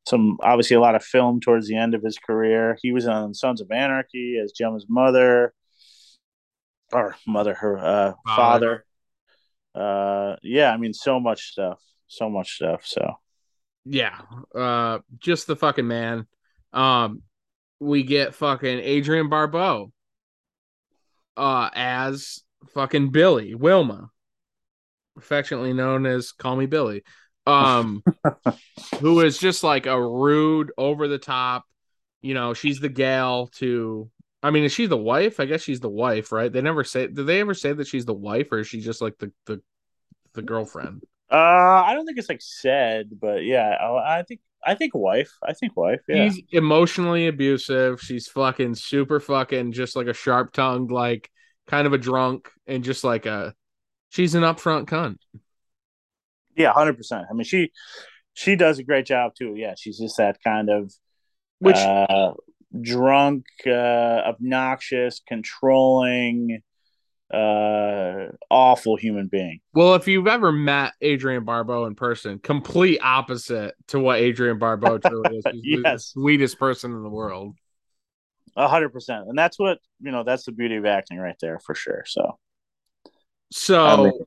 Some obviously a lot of film towards the end of his career. He was on Sons of Anarchy as Gemma's mother, or mother, her uh, Father. father. Uh, yeah, I mean, so much stuff, so much stuff. So Yeah. Uh, just the fucking man. Um, we get fucking Adrienne Barbeau, uh, as fucking Billy Wilma, affectionately known as Call Me Billy. Um, <laughs> who is just like a rude, over the top. You know, she's the gal to. I mean, is she the wife? I guess she's the wife, right? They never say. Did they ever say that she's the wife, or is she just like the the the girlfriend? uh, I don't think it's like said, but yeah, I, I think I think wife. I think wife. Yeah, She's emotionally abusive. She's fucking super fucking just like a sharp tongued, like kind of a drunk, and just like a she's an upfront cunt. yeah, hundred percent. I mean, she she does a great job too. Yeah, she's just that kind of Which uh, drunk, uh, obnoxious, controlling, uh, awful human being. well, if you've ever met Adrienne Barbeau in person, complete opposite to what Adrienne Barbeau truly is. He's the <laughs> Yes. sweetest person in the world. A hundred percent, and that's what you know. That's the beauty of acting, right there, for sure. So, So I mean-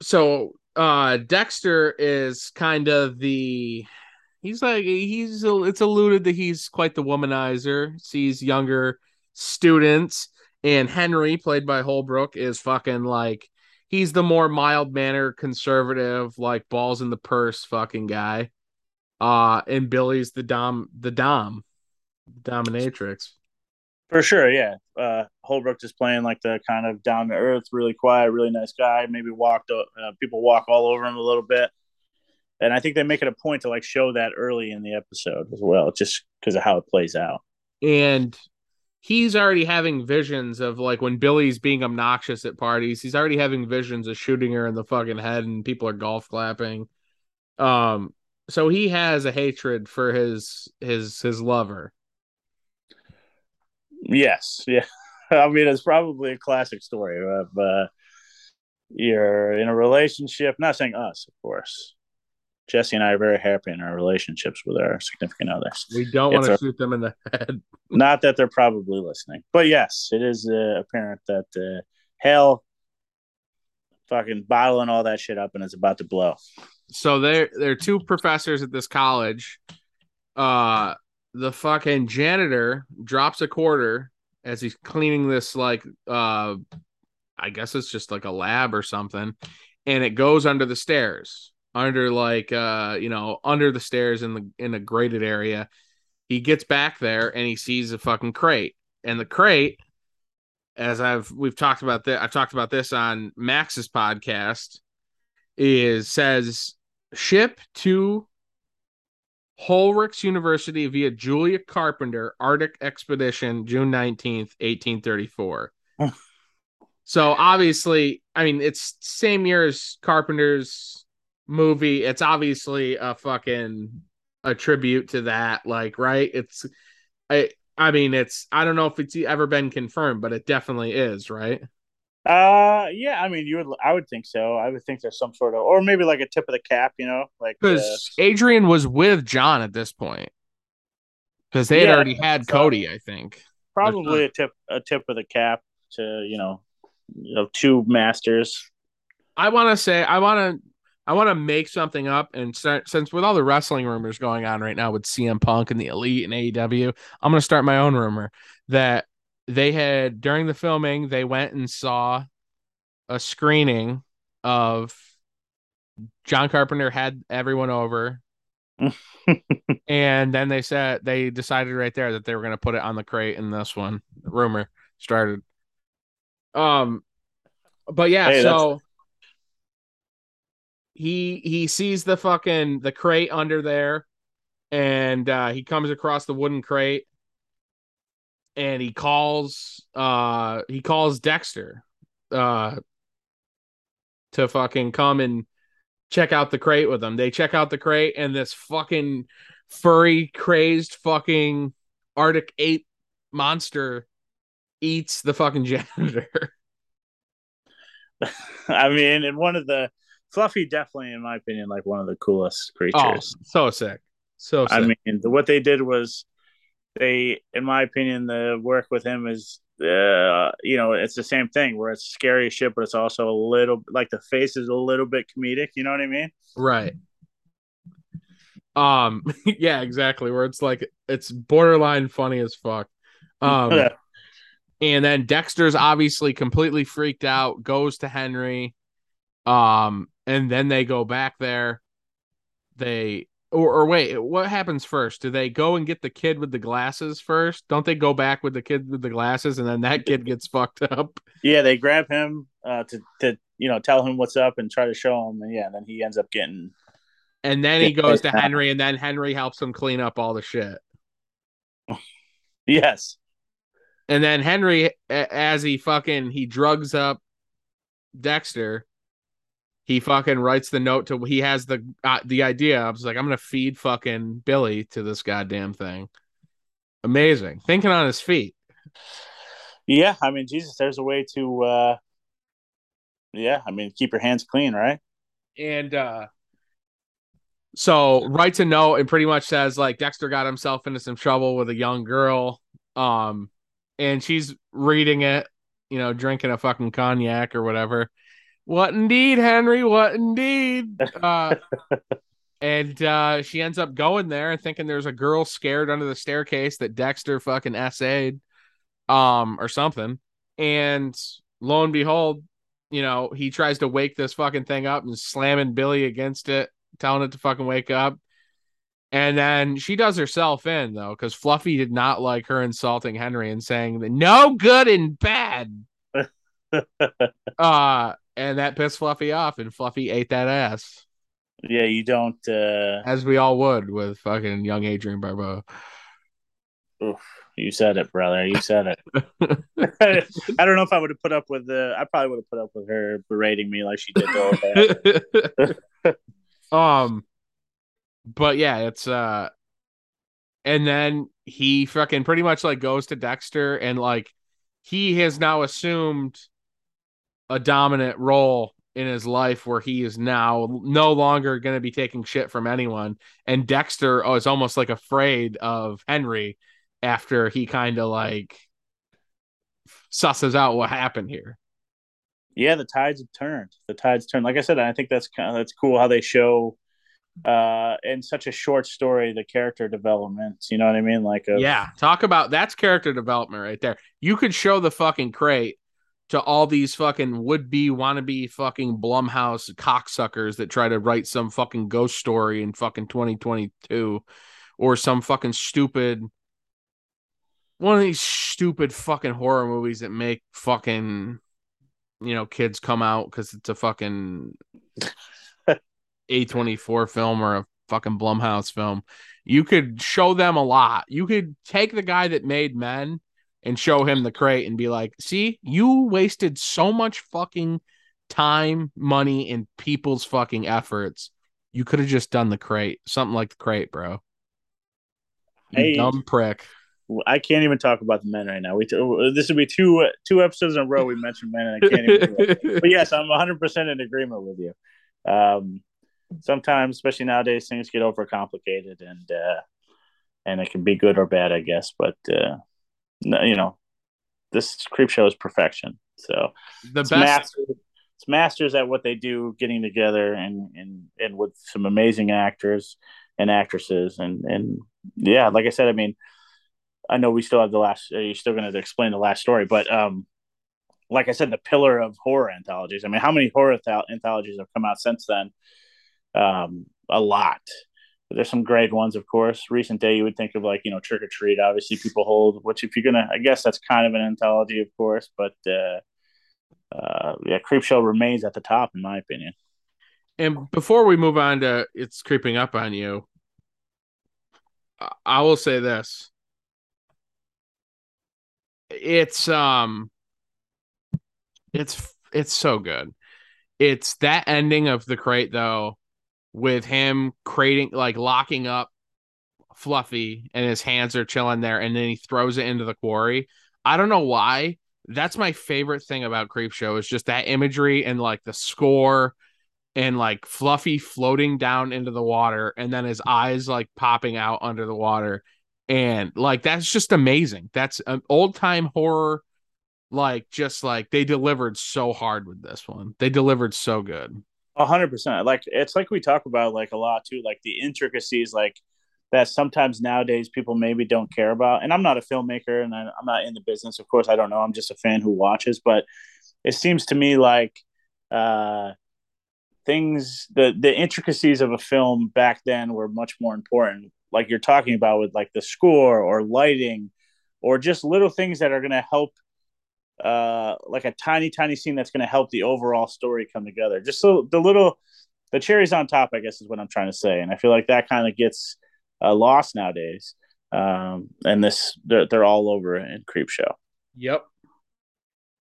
so uh Dexter is kind of the he's like he's it's alluded that he's quite the womanizer sees younger students and Henry played by Holbrook is fucking like he's the more mild mannered conservative like balls in the purse fucking guy uh and Billy's the dom the dom dominatrix for sure, yeah. Uh, Holbrook is playing like the kind of down to earth, really quiet, really nice guy. Maybe walked uh, people walk all over him a little bit, and I think they make it a point to like show that early in the episode as well, just because of how it plays out. and he's already having visions of like when Billy's being obnoxious at parties, he's already having visions of shooting her in the fucking head and people are golf clapping. Um so he has a hatred for his his his lover. Yes, yeah. <laughs> I mean, it's probably a classic story of uh, you're in a relationship. Not saying us, of course. Jesse and I are very happy in our relationships with our significant others. We don't want to shoot them in the <laughs> head. Not that they're probably listening, but yes, it is uh, apparent that uh, hell, fucking bottling all that shit up and it's about to blow. So there there are two professors at this college. Uh the fucking janitor drops a quarter as he's cleaning this like uh I guess it's just like a lab or something and it goes under the stairs. Under like uh you know, under the stairs in the in a graded area. He gets back there and he sees a fucking crate. And the crate as I've we've talked about that I've talked about this on Max's podcast is says ship to Horlicks University via Julia Carpenter Arctic Expedition June 19th 1834 so obviously I mean it's same year as Carpenter's movie it's obviously a fucking a tribute to that like right it's I I mean it's I don't know if it's ever been confirmed but it definitely is right Uh, yeah, I mean, you would, I would think so. I would think there's some sort of, or maybe like a tip of the cap, you know, like uh, because Adrienne was with John at this point because they had Yeah, already had so- Cody, I think. probably a tip, a tip of the cap to, you know, you know, two masters. I want to say I want to I want to make something up and start since with all the wrestling rumors going on right now with CM Punk and the Elite and AEW, I'm going to start my own rumor that they had during the filming they went and saw a screening of John Carpenter had everyone over. <laughs> and then they said they decided right there that they were going to put it on the crate in this one. rumor started. Um, but yeah, hey, so he he sees the fucking the crate under there, and uh, he comes across the wooden crate, and he calls uh he calls Dexter, uh, to fucking come and check out the crate with them. They check out the crate, and this fucking furry, crazed, fucking Arctic ape monster eats the fucking janitor. <laughs> <laughs> I mean, in one of the Fluffy, definitely, in my opinion, like one of the coolest creatures. Oh, so sick, so. Sick. I mean, what they did was they, in my opinion, the work with him is, uh, you know, it's the same thing where it's scary as shit, but it's also a little like the face is a little bit comedic. You know what I mean? Right. Um. <laughs> Yeah. Exactly. Where it's like it's borderline funny as fuck. Um. and then Dexter's obviously completely freaked out. Goes to Henry. Um. And then they go back there. They or, or wait, what happens first? Do they go and get the kid with the glasses first? Don't they go back with the kid with the glasses and then that kid <laughs> gets fucked up? Yeah, they grab him uh, to to you know tell him what's up and try to show him, and yeah, then he ends up getting. And then he goes to Henry, and then Henry helps him clean up all the shit. <laughs> yes. And then Henry, as he fucking he drugs up Dexter, he fucking writes the note to he has the uh, the idea I was like I'm gonna feed fucking Billy to this goddamn thing. Amazing, thinking on his feet. Yeah, I mean, Jesus, there's a way to, uh yeah, I mean, keep your hands clean, right? And uh so writes a note and pretty much says like Dexter got himself into some trouble with a young girl, um, and she's reading it, you know, drinking a fucking cognac or whatever what indeed, Henry? What indeed? <laughs> Uh, and uh, she ends up going there and thinking there's a girl scared under the staircase that Dexter fucking essayed, um, or something. And lo and behold, you know, he tries to wake this fucking thing up and slamming Billy against it, telling it to fucking wake up. And then she does herself in though, because Fluffy did not like her insulting Henry and saying that no good and bad. <laughs> uh and that pissed Fluffy off, and Fluffy ate that ass. Yeah, you don't. uh As we all would with fucking young Adrienne Barbeau. Oof, you said it, brother. You said it. <laughs> <laughs> I don't know if I would have put up with the. I probably would have put up with her berating me like she did the <laughs> um, but yeah, it's uh, and then he fucking pretty much like goes to Dexter and like he has now assumed a dominant role in his life where he is now no longer going to be taking shit from anyone. And Dexter oh, is almost like afraid of Henry after he kind of like susses out what happened here. Yeah, the tides have turned. The tides turned. Like I said, I think that's kind of that's cool how they show uh in such a short story the character development you know what i mean like a... yeah talk about that's character development right there you could show the fucking crate to all these fucking would be wannabe fucking Blumhouse cocksuckers that try to write some fucking ghost story in fucking 2022 or some fucking stupid one of these stupid fucking horror movies that make fucking you know kids come out because it's a fucking <laughs> A24 film or a fucking Blumhouse film. You could show them a lot. You could take the guy that made Men and show him the crate and be like, see, you wasted so much fucking time, money, and people's fucking efforts. You could have just done the crate, something like the crate, bro. You hey, dumb prick. I can't even talk about the men right now. We t- this would be two two episodes in a row we mentioned men, and I can't even. <laughs> but yes, I'm 100 percent in agreement with you. Um, sometimes, especially nowadays, things get overcomplicated, and uh, and it can be good or bad, I guess. But uh, you know, this creep show is perfection. So the it's best. Masters, it's masters at what they do, getting together and and and with some amazing actors and actresses, and and yeah, like I said, I mean, I know we still have the last. Uh, you're still going to explain the last story, but um, like I said, the pillar of horror anthologies. I mean, how many horror th- anthologies have come out since then? um, a lot. There's some great ones, of course. Recent day, you would think of like you know Trick or Treat. Obviously, people hold. Which if you're gonna, I guess that's kind of an anthology, of course. But uh, uh, yeah, Creepshow remains at the top in my opinion. And before we move on to it's creeping up on you, I will say this. It's um it's it's so good. It's that ending of the crate though with him creating like locking up Fluffy and his hands are chilling there and then he throws it into the quarry. I don't know why. That's my favorite thing about Creepshow is just that imagery and like the score and like Fluffy floating down into the water and then his eyes like popping out under the water. And like that's just amazing. That's an old time horror. Like just like they delivered so hard with this one. They delivered so good. A hundred percent. Like it's like we talk about like a lot too, like the intricacies, like that sometimes nowadays people maybe don't care about. And I'm not a filmmaker and I, I'm not in the business. Of course, I don't know. I'm just a fan who watches, but it seems to me like uh things the the intricacies of a film back then were much more important like you're talking about with like the score or lighting or just little things that are going to help uh like a tiny tiny scene that's going to help the overall story come together. Just so the little the cherries on top i guess is what i'm trying to say. And i feel like that kind of gets uh, lost nowadays um and this they're, they're all over in creep show. Yep.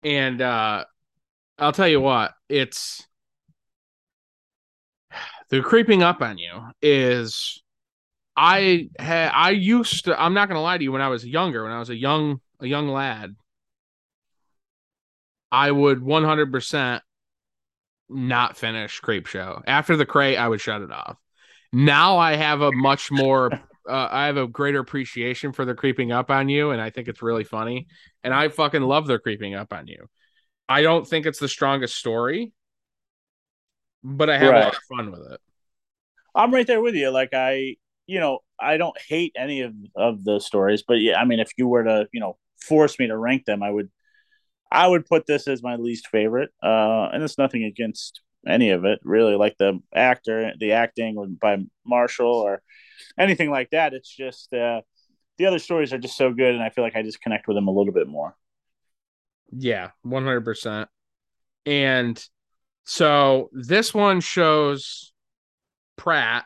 And uh i'll tell you what it's <sighs> the creeping up on you is I had I used to I'm not gonna lie to you when I was younger, when I was a young a young lad, I would 100% not finish Creep Show. After the crate, I would shut it off. Now I have a much more <laughs> uh, I have a greater appreciation for the creeping up on you, and I think it's really funny. And I fucking love their creeping up on you. I don't think it's the strongest story, but I have right. a lot of fun with it. I'm right there with you. Like I, you know, I don't hate any of of the stories, but yeah, I mean, if you were to, you know, force me to rank them, I would, I would put this as my least favorite. Uh, and it's nothing against any of it, really. Like the actor, the acting by Marshall or anything like that. It's just uh, the other stories are just so good, and I feel like I just connect with them a little bit more. Yeah, one hundred percent. And so this one shows Pratt,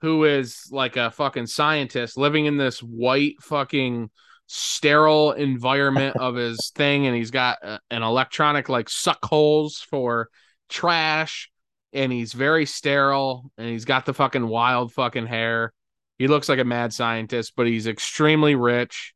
who is like a fucking scientist living in this white fucking sterile environment of his thing, and he's got a, an electronic like suck holes for trash, and he's very sterile, and he's got the fucking wild fucking hair. He looks like a mad scientist, but he's extremely rich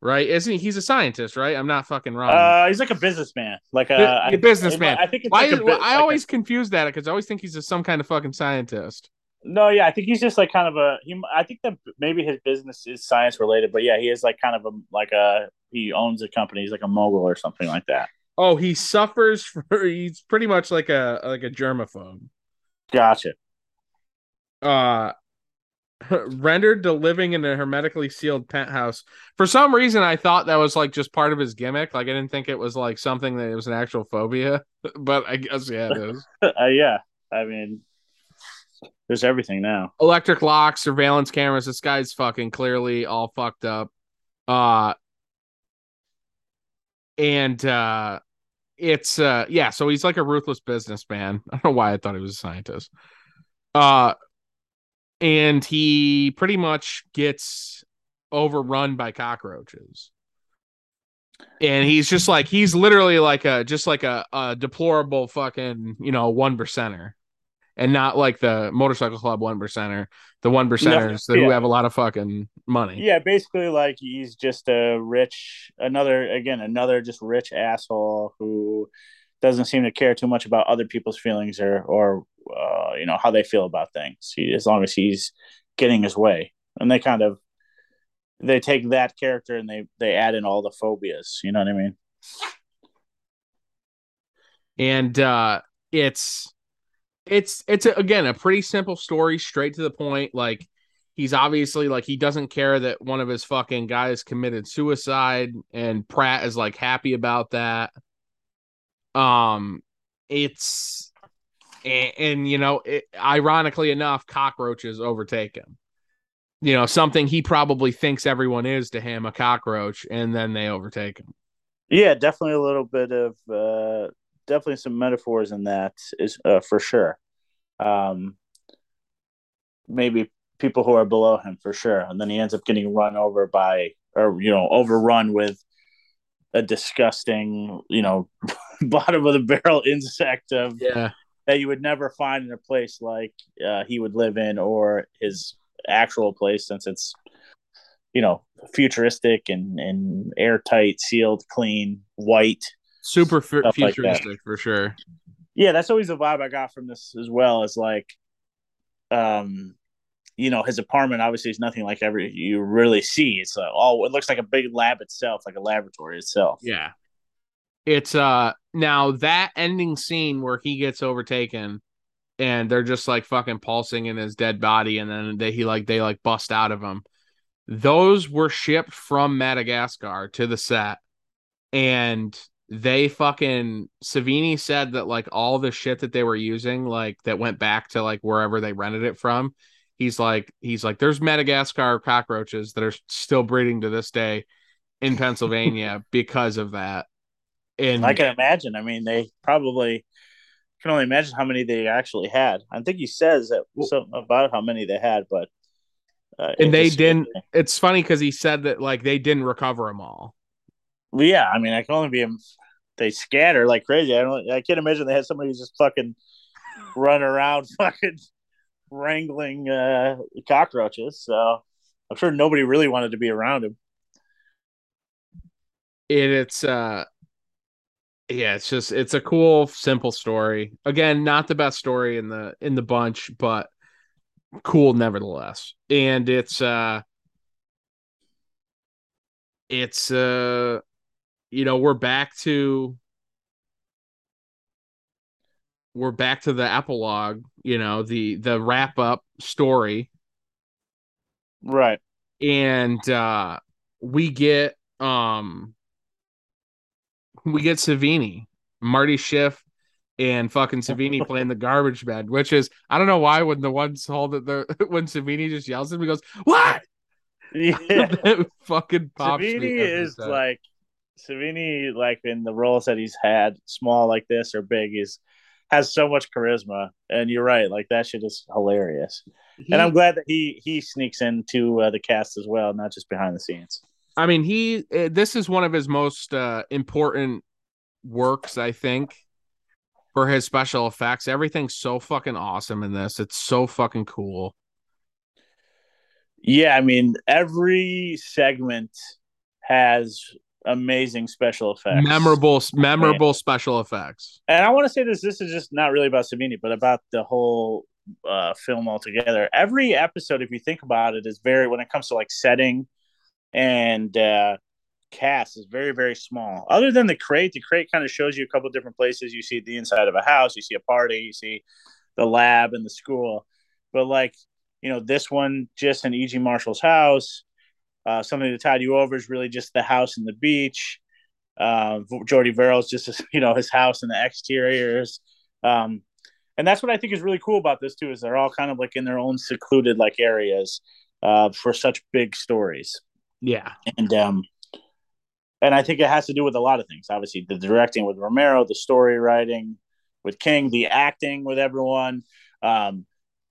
right? Isn't he? He's a scientist, right? I'm not fucking wrong. Uh, he's like a businessman, like a, a businessman. I, I think it's Why, like a, I like always a, confuse that because I always think he's a, some kind of fucking scientist. No, yeah, I think he's just like kind of a. He, I think that maybe his business is science related, but yeah, he is like kind of a like a. He owns a company. He's like a mogul or something like that. Oh, he suffers <laughs> for. He's pretty much like a like a germaphobe. Gotcha. Uh, <laughs> rendered to living in a hermetically sealed penthouse. For some reason, I thought that was like just part of his gimmick. Like I didn't think it was like something that it was an actual phobia, <laughs> but I guess yeah, it is. uh, yeah, I mean, there's everything now. Electric locks, surveillance cameras. This guy's fucking clearly all fucked up. Uh, and uh, it's uh, yeah. So he's like a ruthless businessman. <laughs> I don't know why I thought he was a scientist. Uh, and he pretty much gets overrun by cockroaches and he's just like he's literally like a just like a, a deplorable fucking you know one percenter and not like the motorcycle club one percenter the one percenters no, yeah. who have a lot of fucking money yeah basically like he's just a rich another again another just rich asshole who doesn't seem to care too much about other people's feelings or or uh, you know how they feel about things. He, as long as he's getting his way, and they kind of they take that character and they they add in all the phobias. You know what I mean? And uh, it's it's it's a, again a pretty simple story, straight to the point. Like he's obviously like he doesn't care that one of his fucking guys committed suicide, and Pratt is like happy about that. Um, it's and, and you know, it, ironically enough, cockroaches overtake him. You know, something he probably thinks everyone is to him, a cockroach, and then they overtake him. Yeah, definitely a little bit of uh, definitely some metaphors in that is uh, for sure. Um, maybe people who are below him for sure, and then he ends up getting run over by or you know overrun with a disgusting you know <laughs> bottom of the barrel insect of Yeah. that you would never find in a place like uh, he would live in or his actual place since it's you know futuristic and and airtight sealed clean white Super fu- Stuff like futuristic for sure. yeah that's always the vibe i got from this as well is like um you know his apartment obviously is nothing like ever you really see it's like, all it looks like a big lab itself like a laboratory itself Yeah. It's uh now that ending scene where he gets overtaken and they're just like fucking pulsing in his dead body and then they he like they like bust out of him. Those were shipped from Madagascar to the set and they fucking Savini said that like all the shit that they were using like that went back to like wherever they rented it from he's like he's like there's Madagascar cockroaches that are still breeding to this day in <laughs> Pennsylvania because of that. And I can imagine. I mean, they probably can only imagine how many they actually had. I think he says that something about how many they had, but uh, and they didn't <laughs> it's funny because he said that like they didn't recover them all. Well, yeah, I mean, I can only be they scatter like crazy. I don't. I can't imagine they had somebody who's just fucking run around, <laughs> fucking wrangling uh, cockroaches. So I'm sure nobody really wanted to be around him. It, it's uh yeah, it's just it's a cool, simple story. Again, not the best story in the in the bunch, but cool nevertheless. And it's uh it's uh you know, we're back to we're back to the epilogue, you know, the the wrap up story Right. and uh we get um we get Savini, Marty Schiff, and fucking Savini playing the garbage man, which is I don't know why when the ones hold it the <laughs> when Savini just yells at him, he goes, What? Yeah. <laughs> fucking pops Savini is like Savini, like in the roles that he's had, small like this or big, he's has so much charisma. And you're right, like that shit is hilarious. He- and I'm glad that he he sneaks into uh, the cast as well, not just behind the scenes. I mean, he eh, this is one of his most uh, important works, I think, for his special effects. Everything's so fucking awesome in this. It's so fucking cool. Yeah, I mean, every segment has amazing special effects. Memorable, memorable special effects. And I want to say this: this is just not really about Savini, but about the whole uh, film altogether. Every episode, if you think about it, is very when it comes to like setting and uh, cast is very very small. Other than the crate, the crate kind of shows you a couple different places. You see the inside of a house, you see a party, you see the lab and the school. But like you know, this one just in E.G. Marshall's house. Uh, something to tide you over is really just the house and the beach. Uh, Jordy Verrill's just <laughs> you know his house and the exteriors. Um, and that's what I think is really cool about this too is they're all kind of like in their own secluded like areas uh, for such big stories Yeah. and um and I think it has to do with a lot of things. Obviously, the directing with Romero, the story writing with King, the acting with everyone. Um,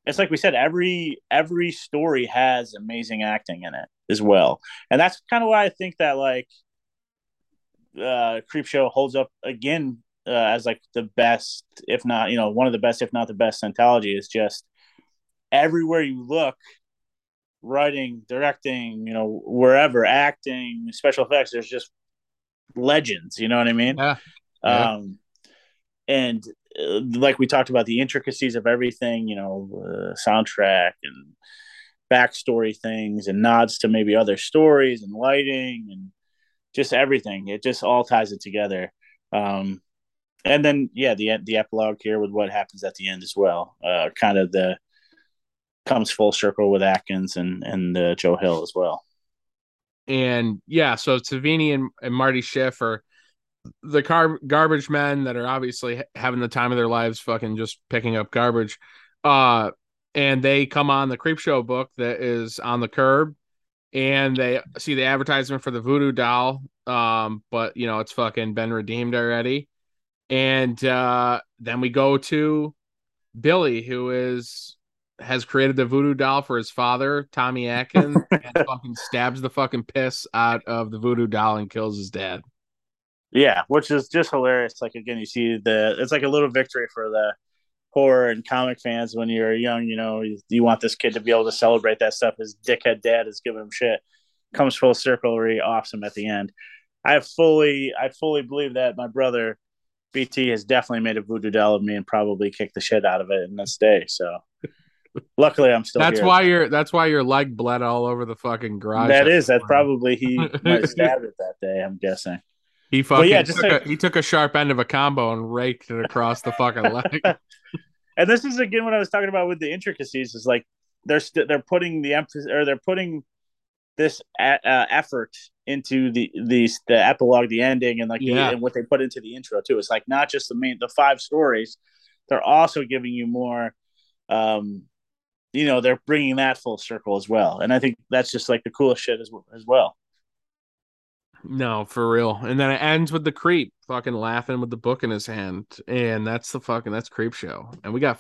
it's like we said, every every story has amazing acting in it as well, and that's kind of why I think that like uh, Creep Show holds up again uh, as like the best, if not you know one of the best, if not the best anthology Is just everywhere you look writing, directing, you know, wherever, acting, special effects, there's just legends, you know what I mean? Yeah. Yeah. Um, and uh, like we talked about the intricacies of everything, you know, uh, soundtrack and backstory things and nods to maybe other stories and lighting and just everything. It just all ties it together. Um, and then, yeah, the the epilogue here with what happens at the end as well. Uh, kind of the comes full circle with Atkins and and uh, Joe Hill as well. And yeah, so Savini and, and Marty Schiff are the car garbage men that are obviously having the time of their lives, fucking just picking up garbage. Uh, and they come on the creep show book that is on the curb and they see the advertisement for the voodoo doll um but you know it's fucking been redeemed already. And uh then we go to billy who is has created the voodoo doll for his father tommy atkins <laughs> and fucking stabs the fucking piss out of the voodoo doll and kills his dad. Yeah which is just hilarious. Like again you see the it's like a little victory for the horror and comic fans when you're young you know you, you want this kid to be able to celebrate that stuff. His dickhead dad is giving him shit. Comes full circle really awesome at the end. I fully i fully believe that my brother bt has definitely made a voodoo doll of me and probably kicked the shit out of it in this day so. Luckily i'm still that's here. why your that's why your leg bled all over the fucking garage. That is that's probably he might <laughs> stabbed it that day i'm guessing he fucking yeah, just took a, he took a sharp end of a combo and raked it across the fucking leg <laughs> and this is again what I was talking about with the intricacies is like they're st- they're putting the emphasis or they're putting this a- uh, effort into the the the epilogue, the ending, and like the- Yeah. and what they put into the intro too. It's like not just the main the five stories; they're also giving you more. Um, you know, they're bringing that full circle as well, and I think that's just like the coolest shit as as well. No, for real. And then it ends with the creep fucking laughing with the book in his hand. And that's the fucking that's creep show. And we got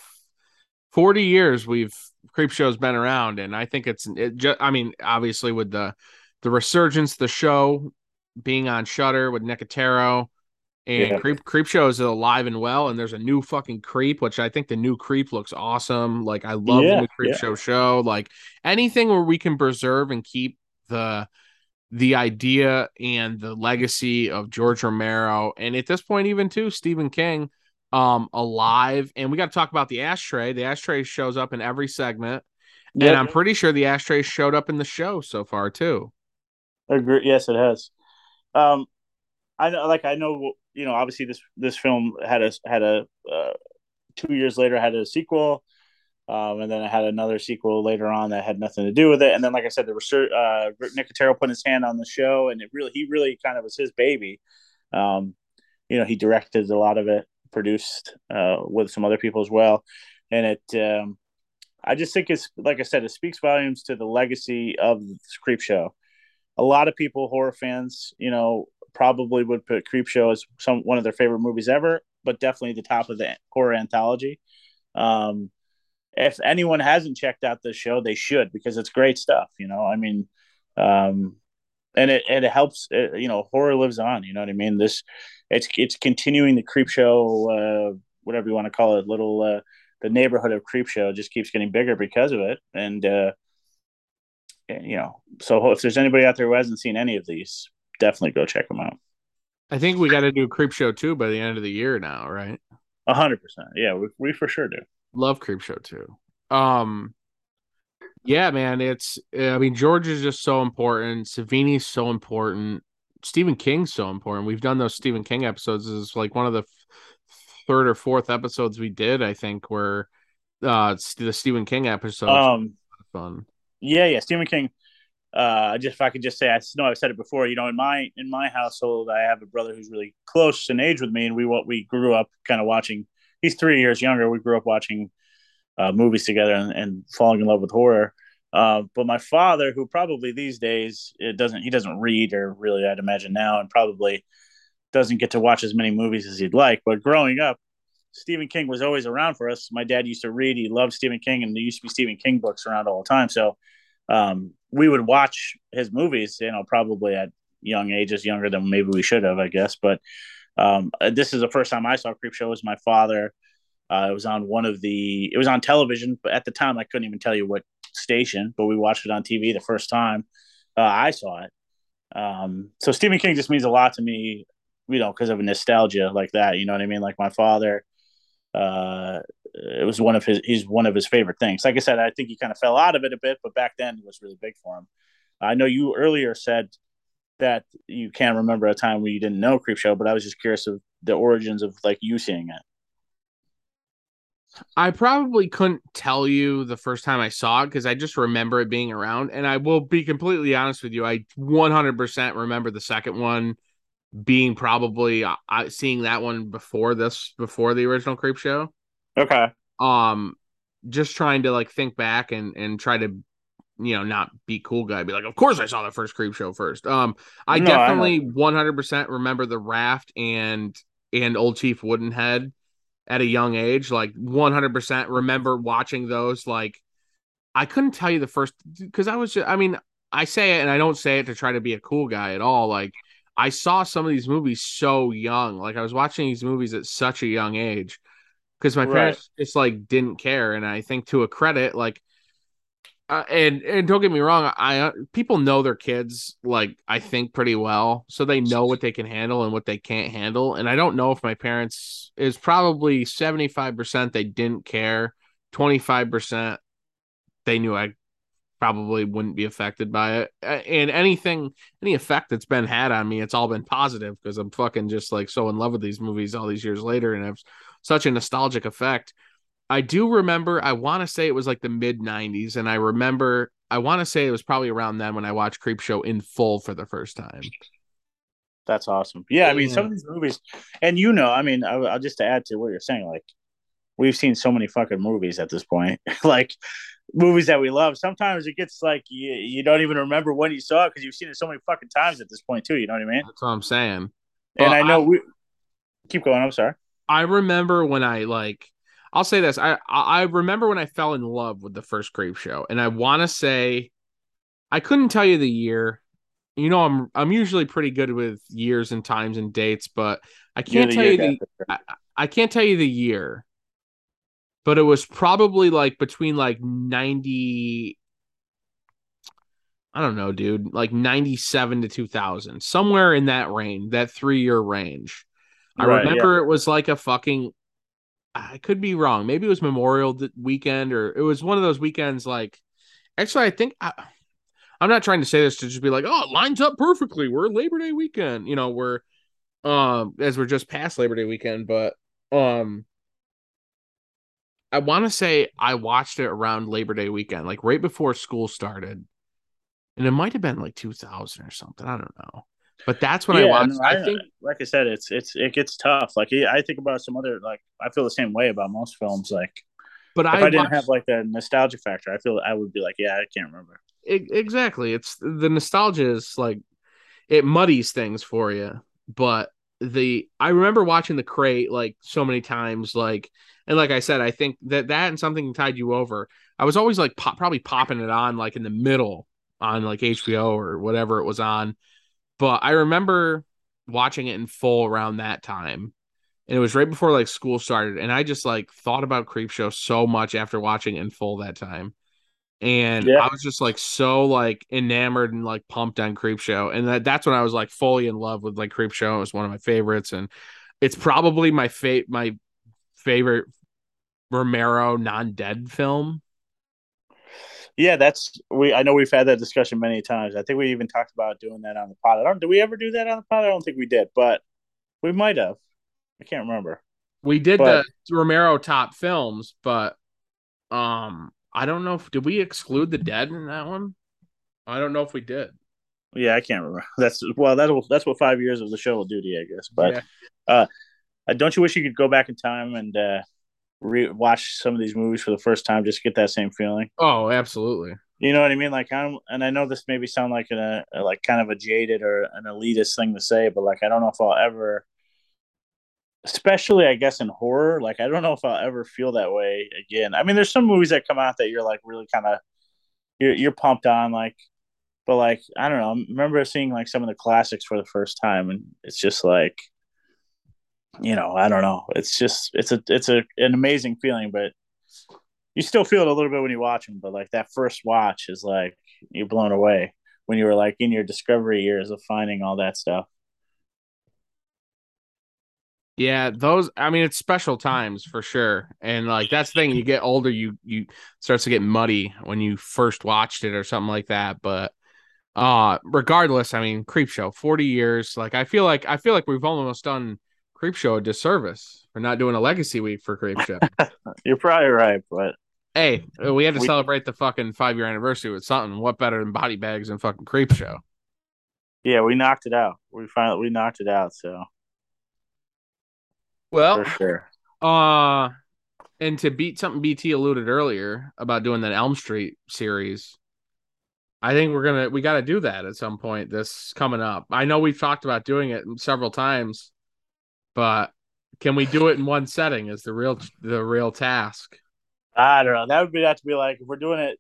40 years we've creep show's been around and I think it's it just I mean obviously with the the resurgence the show being on Shudder with Nicotero and Yeah. creep creep show is alive and well and there's a new fucking creep which I think the new creep looks awesome. Like I love Yeah, the new creep yeah. show show like anything where we can preserve and keep the the idea and the legacy of George Romero and at this point even too Stephen King um alive and we got to talk about the ashtray the ashtray shows up in every segment Yep. and I'm pretty sure the ashtray showed up in the show so far too Agree. Yes, it has. Um, I know, like I know, you know, obviously this this film had a had a uh, two years later had a sequel, um, and then I had another sequel later on that had nothing to do with it. And then, like I said, the research, uh, Nicotero put his hand on the show, and it really he really kind of was his baby. Um, you know, he directed a lot of it, produced uh, with some other people as well, and it. Um, I just think it's like I said, it speaks volumes to the legacy of Creep Show a lot of people, horror fans, you know, probably would put Creep Show as some one of their favorite movies ever, but definitely the top of the horror anthology. Um, if anyone hasn't checked out this show, they should because it's great stuff. You know, I mean, um, and it it helps. uh you know, horror lives on. You know what I mean? This it's it's continuing the Creep Show, uh, whatever you want to call it, little uh, the neighborhood of Creep Show just keeps getting bigger because of it, and. uh you know, so if there's anybody out there who hasn't seen any of these, definitely go check them out. I think we got to do a creep show too by the end of the year now right A hundred percent. Yeah, we, we for sure do. Love creep show too um yeah man it's i mean george is just so important savini's so important stephen king's so important we've done those stephen king episodes is like one of the f- third or fourth episodes we did i think where uh the stephen king episode Um, fun yeah, yeah, Stephen King. Uh, just if I could just say, I know I've said it before. You know, in my in my household, I have a brother who's really close in age with me, and we what we grew up kind of watching. He's three years younger. We grew up watching uh, movies together and, and falling in love with horror. Uh, but my father, who probably these days it doesn't, he doesn't read or really, I'd imagine now, and probably doesn't get to watch as many movies as he'd like. But growing up, Stephen King was always around for us. My dad used to read; he loved Stephen King, and there used to be Stephen King books around all the time. So um, we would watch his movies, you know, probably at young ages, younger than maybe we should have, I guess. But um, this is the first time I saw Creep Show. Was my father. Uh, it was on one of the. It was on television, but at the time I couldn't even tell you what station. But we watched it on TV the first time uh, I saw it. Um, so Stephen King just means a lot to me, you know, because of nostalgia like that. You know what I mean? Like my father. Uh, it was one of his. He's one of his favorite things. Like I said, I think he kind of fell out of it a bit, but back then it was really big for him. I know you earlier said that you can't remember a time where you didn't know Creep Show, but I was just curious of the origins of like you seeing it. I probably couldn't tell you the first time I saw it because I just remember it being around. And I will be completely honest with you. I 100% remember the second one being probably uh, seeing that one before this before the original creep show Okay. um just trying to like think back and and try to you know not be cool guy be like of course i saw the first creep show first um i No, I definitely 100% remember the raft and and old chief woodenhead at a young age like 100% remember watching those like i couldn't tell you the first because i was just, i mean i say it and i don't say it to try to be a cool guy at all like i saw some of these movies so young like i was watching these movies at such a young age because my Right. parents just like didn't care and i think to a credit like uh, and and don't get me wrong i uh, people know their kids like i think pretty well so they know what they can handle and what they can't handle and i don't know if my parents is probably 75% they didn't care 25% they knew i probably wouldn't be affected by it and anything any effect that's been had on me it's all been positive because i'm fucking just like so in love with these movies all these years later and have such a nostalgic effect I do remember, I want to say it was like the mid 90s. And I remember, I want to say it was probably around then when I watched Creep Show in full for the first time. That's awesome. Yeah, I mean, Yeah. some of these movies, and you know, I mean, I, I'll just to add to what you're saying, like we've seen so many fucking movies at this point, <laughs> like movies that we love. Sometimes it gets like you, you don't even remember when you saw it because you've seen it so many fucking times at this point too. You know what I mean? That's what I'm saying. And Well, I know I- we keep going. I'm sorry. I remember when I like, I'll say this. I I remember when I fell in love with the first Creep Show, and I want to say, I couldn't tell you the year. You know, I'm I'm usually pretty good with years and times and dates, but I can't tell you the. I, I can't tell you the year, but it was probably like between like 90 I don't know, dude, like 97 to 2000, somewhere in that range, that 3-year range. I Right, remember it was like a fucking I could be wrong. Maybe it was Memorial weekend or it was one of those weekends like actually I think I, I'm not trying to say this to just be like, "Oh, it lines up perfectly. We're Labor Day weekend." You know, we're um as we're just past Labor Day weekend, but um I want to say I watched it around Labor Day weekend, like right before school started. And it might have been like 2000 or something. I don't know. But that's when I Yeah, watched. no, I think like I said, it's it's it gets tough. Like I think about some other like I feel the same way about most films. Like but if I, I, didn't have like the nostalgia factor, I feel I would be like, yeah, I can't remember. E- exactly it's the nostalgia is like it muddies things for you but the i remember watching the crate like so many times like and like i said i think that that and something tide you over i was always like pop, probably popping it on like in the middle on like hbo or whatever it was on but i remember watching it in full around that time and it was right before like school started and i just like thought about creep show so much after watching it in full that time and Yeah. I was just like so like enamored and like pumped on Creep Show, and that that's when I was like fully in love with like Creep Show. It was one of my favorites, and it's probably my fate my favorite Romero non-dead film. Yeah, that's we. I know we've had that discussion many times. I think we even talked about doing that on the pod. I don't. Did we ever do that on the pod? I don't think we did, but we might have. I can't remember. We did But- the Romero top films, but um, I don't know if did we exclude the dead in that one. I don't know if we did. Yeah, I can't remember. That's well. That that's what five years of the show will do to you, I guess. But Yeah. uh, don't you wish you could go back in time and uh, re- watch some of these movies for the first time, just get that same feeling? Oh, absolutely. You know what I mean? Like I'm, and I know this maybe sound like a, a like kind of a jaded or an elitist thing to say, but like I don't know if I'll ever, especially I guess in horror, like I don't know if I'll ever feel that way again. I mean, there's some movies that come out that you're like really kind of you're you're pumped on, like, but like I don't know. I remember seeing like some of the classics for the first time, and it's just like, you know, I don't know. It's just it's a it's a an amazing feeling, but you still feel it a little bit when you watch them, but like that first watch is like you're blown away when you were like in your discovery years of finding all that stuff. Yeah, those I mean it's special times for sure. And like that's the thing, you get older, you you starts to get muddy when you first watched it or something like that. But uh regardless, I mean, Creep Show, 40 years. Like I feel like I feel like we've almost done Creep Show a disservice for not doing a legacy week for Creep Show. <laughs> You're probably right, but hey, we had to We- celebrate the fucking five year anniversary with something. What better than body bags and fucking Creep Show? Yeah, we knocked it out. We finally we knocked it out. So Well, for sure. uh, and to beat something BT alluded earlier about doing that Elm Street series, I think we're gonna we got to do that at some point. This coming up. I know we've talked about doing it several times, but can we do it in one setting? Is the real the real task? I don't know. That would be have to be like if we're doing it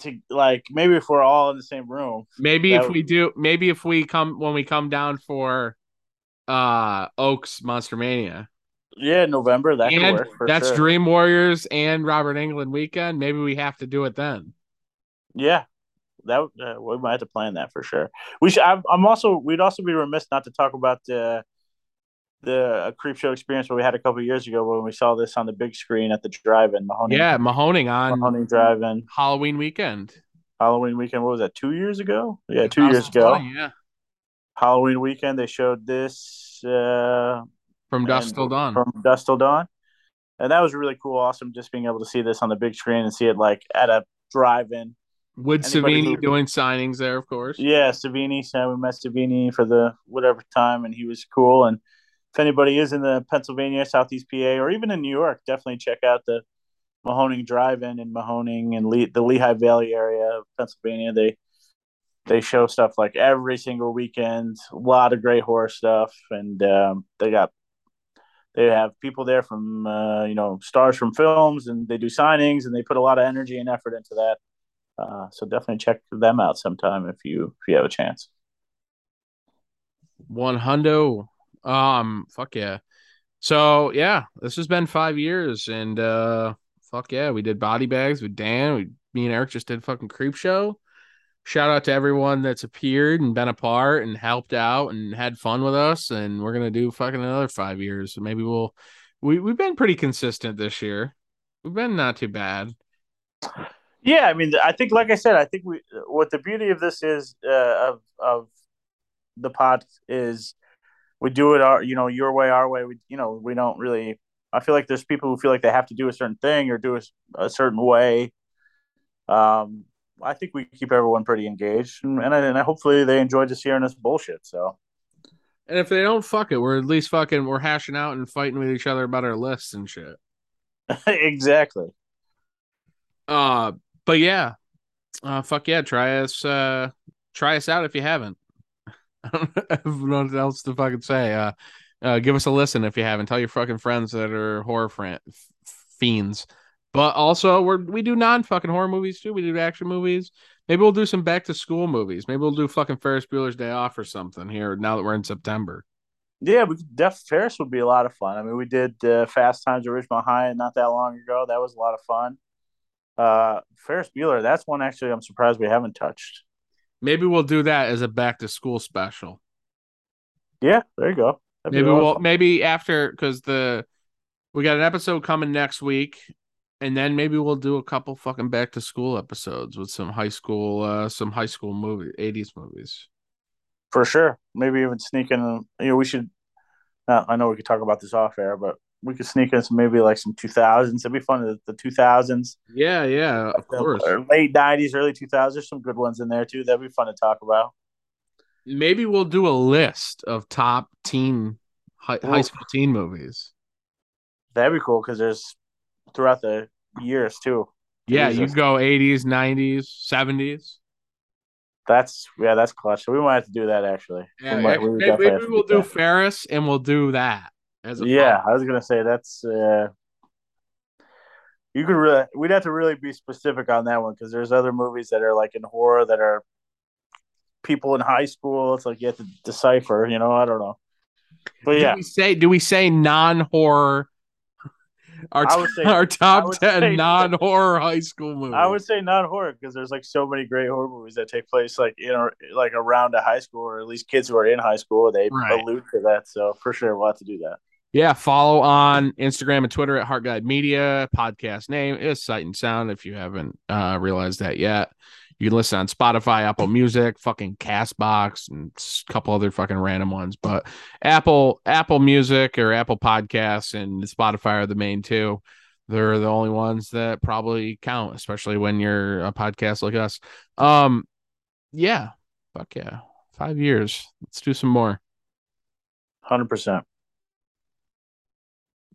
to like maybe if we're all in the same room. Maybe if would- we do, maybe if we come when we come down for uh Oaks Monster Mania. Yeah, November that and that's sure. Dream Warriors and Robert Englund weekend. Maybe we have to do it then. Yeah, that uh, we might have to plan that for sure. We should. I'm, I'm also. We'd also be remiss not to talk about the the creep show experience where we had a couple years ago when we saw this on the big screen at the drive-in Mahoney. Yeah, Mahoning on Mahoning Drive-in Halloween weekend. Halloween weekend. What was that? Two years ago? Yeah, two years ago. 2020, Yeah, Halloween weekend. They showed this. Uh, from dusk till dawn. From dusk till dawn, and that was really cool. Awesome, just being able to see this on the big screen and see it like at a drive-in. Anybody Savini who- doing signings there, of course. Yeah, Savini. So we met Savini for the whatever time, and he was cool. And if anybody is in the Pennsylvania, Southeast PA, or even in New York, definitely check out the Mahoning Drive-In in Mahoning and Le- the Lehigh Valley area of Pennsylvania. They they show stuff like every single weekend. A lot of great horror stuff, and um, they got they have people there from uh, you know stars from films, and they do signings, and they put a lot of energy and effort into that. Uh, so definitely check them out sometime if you if you have a chance. One hundo. Um, fuck yeah. So yeah, this has been five years, and uh, fuck yeah, we did body bags with Dan. We, me and Eric just did fucking creep show. Shout out to everyone that's appeared and been a part and helped out and had fun with us. And we're gonna do fucking another five years. Maybe we'll. We we've been pretty consistent this year. We've been not too bad. Yeah, I mean, I think, like I said, I think we what the beauty of this is uh, of of the pod is we do it our you know your way, our way. We you know we don't really. I feel like there's people who feel like they have to do a certain thing or do a, a certain way. Um, I think we keep everyone pretty engaged, and and, I, and I, hopefully they enjoy just hearing us bullshit. So And if they don't fuck it, we're at least fucking we're hashing out and fighting with each other about our lists and shit. <laughs> exactly. Uh, but yeah, uh, fuck yeah, try us, uh, try us out if you haven't. I have nothing else to fucking say. Uh, uh, give us a listen if you haven't. Tell your fucking friends that are horror fran- fiends. But also, we're we do non fucking horror movies too. We do action movies. Maybe we'll do some back to school movies. Maybe we'll do fucking Ferris Bueller's Day Off or something here now that we're in September. Yeah, we Def Ferris would be a lot of fun. I mean, we did uh, Fast Times at Ridgemont High not that long ago. That was a lot of fun. Uh, Ferris Bueller, that's one actually I'm surprised we haven't touched. Maybe we'll do that as a back to school special. Yeah, there you go. That'd maybe a lot of we'll maybe after because the we got an episode coming next week and then maybe we'll do a couple fucking back to school episodes with some high school uh some high school movie 80s movies for sure. Maybe even sneak in. You know, we should. Uh, I know we could talk about this off air, but we could sneak in some maybe like some 2000s. It'd be fun. The, the 2000s, yeah yeah of course or late 90s, early 2000s. There's some good ones in there too. That'd be fun to talk about. maybe we'll do a list of top teen high, high school teen movies That'd be cool because there's throughout the years too. yeah you go 80s 90s 70s That's yeah, that's clutch. So we might have to do that actually. yeah, we might, we maybe, maybe we'll do that. ferris and we'll do that as Yeah, I was gonna say that's. uh You could really, we'd have to really be specific on that one because there's other movies that are like in horror that are people in high school. It's like you have to decipher. You know, I don't know. But do yeah, we say do we say non-horror our, I would say- our top would 10 say- non-horror high school movies I would say not horror because there's like so many great horror movies that take place like in or like around a high school or at least kids who are in high school. They Right. allude to that. So for sure, we'll have to do that. Yeah follow on instagram and twitter at heart guide media podcast name is sight and sound if you haven't uh realized that yet you can listen on spotify apple music fucking castbox and a couple other fucking random ones but apple apple music or apple podcasts and spotify are the main two they're the only ones that probably count especially when you're a podcast like us um yeah fuck yeah Five years. Let's do some more. Hundred percent.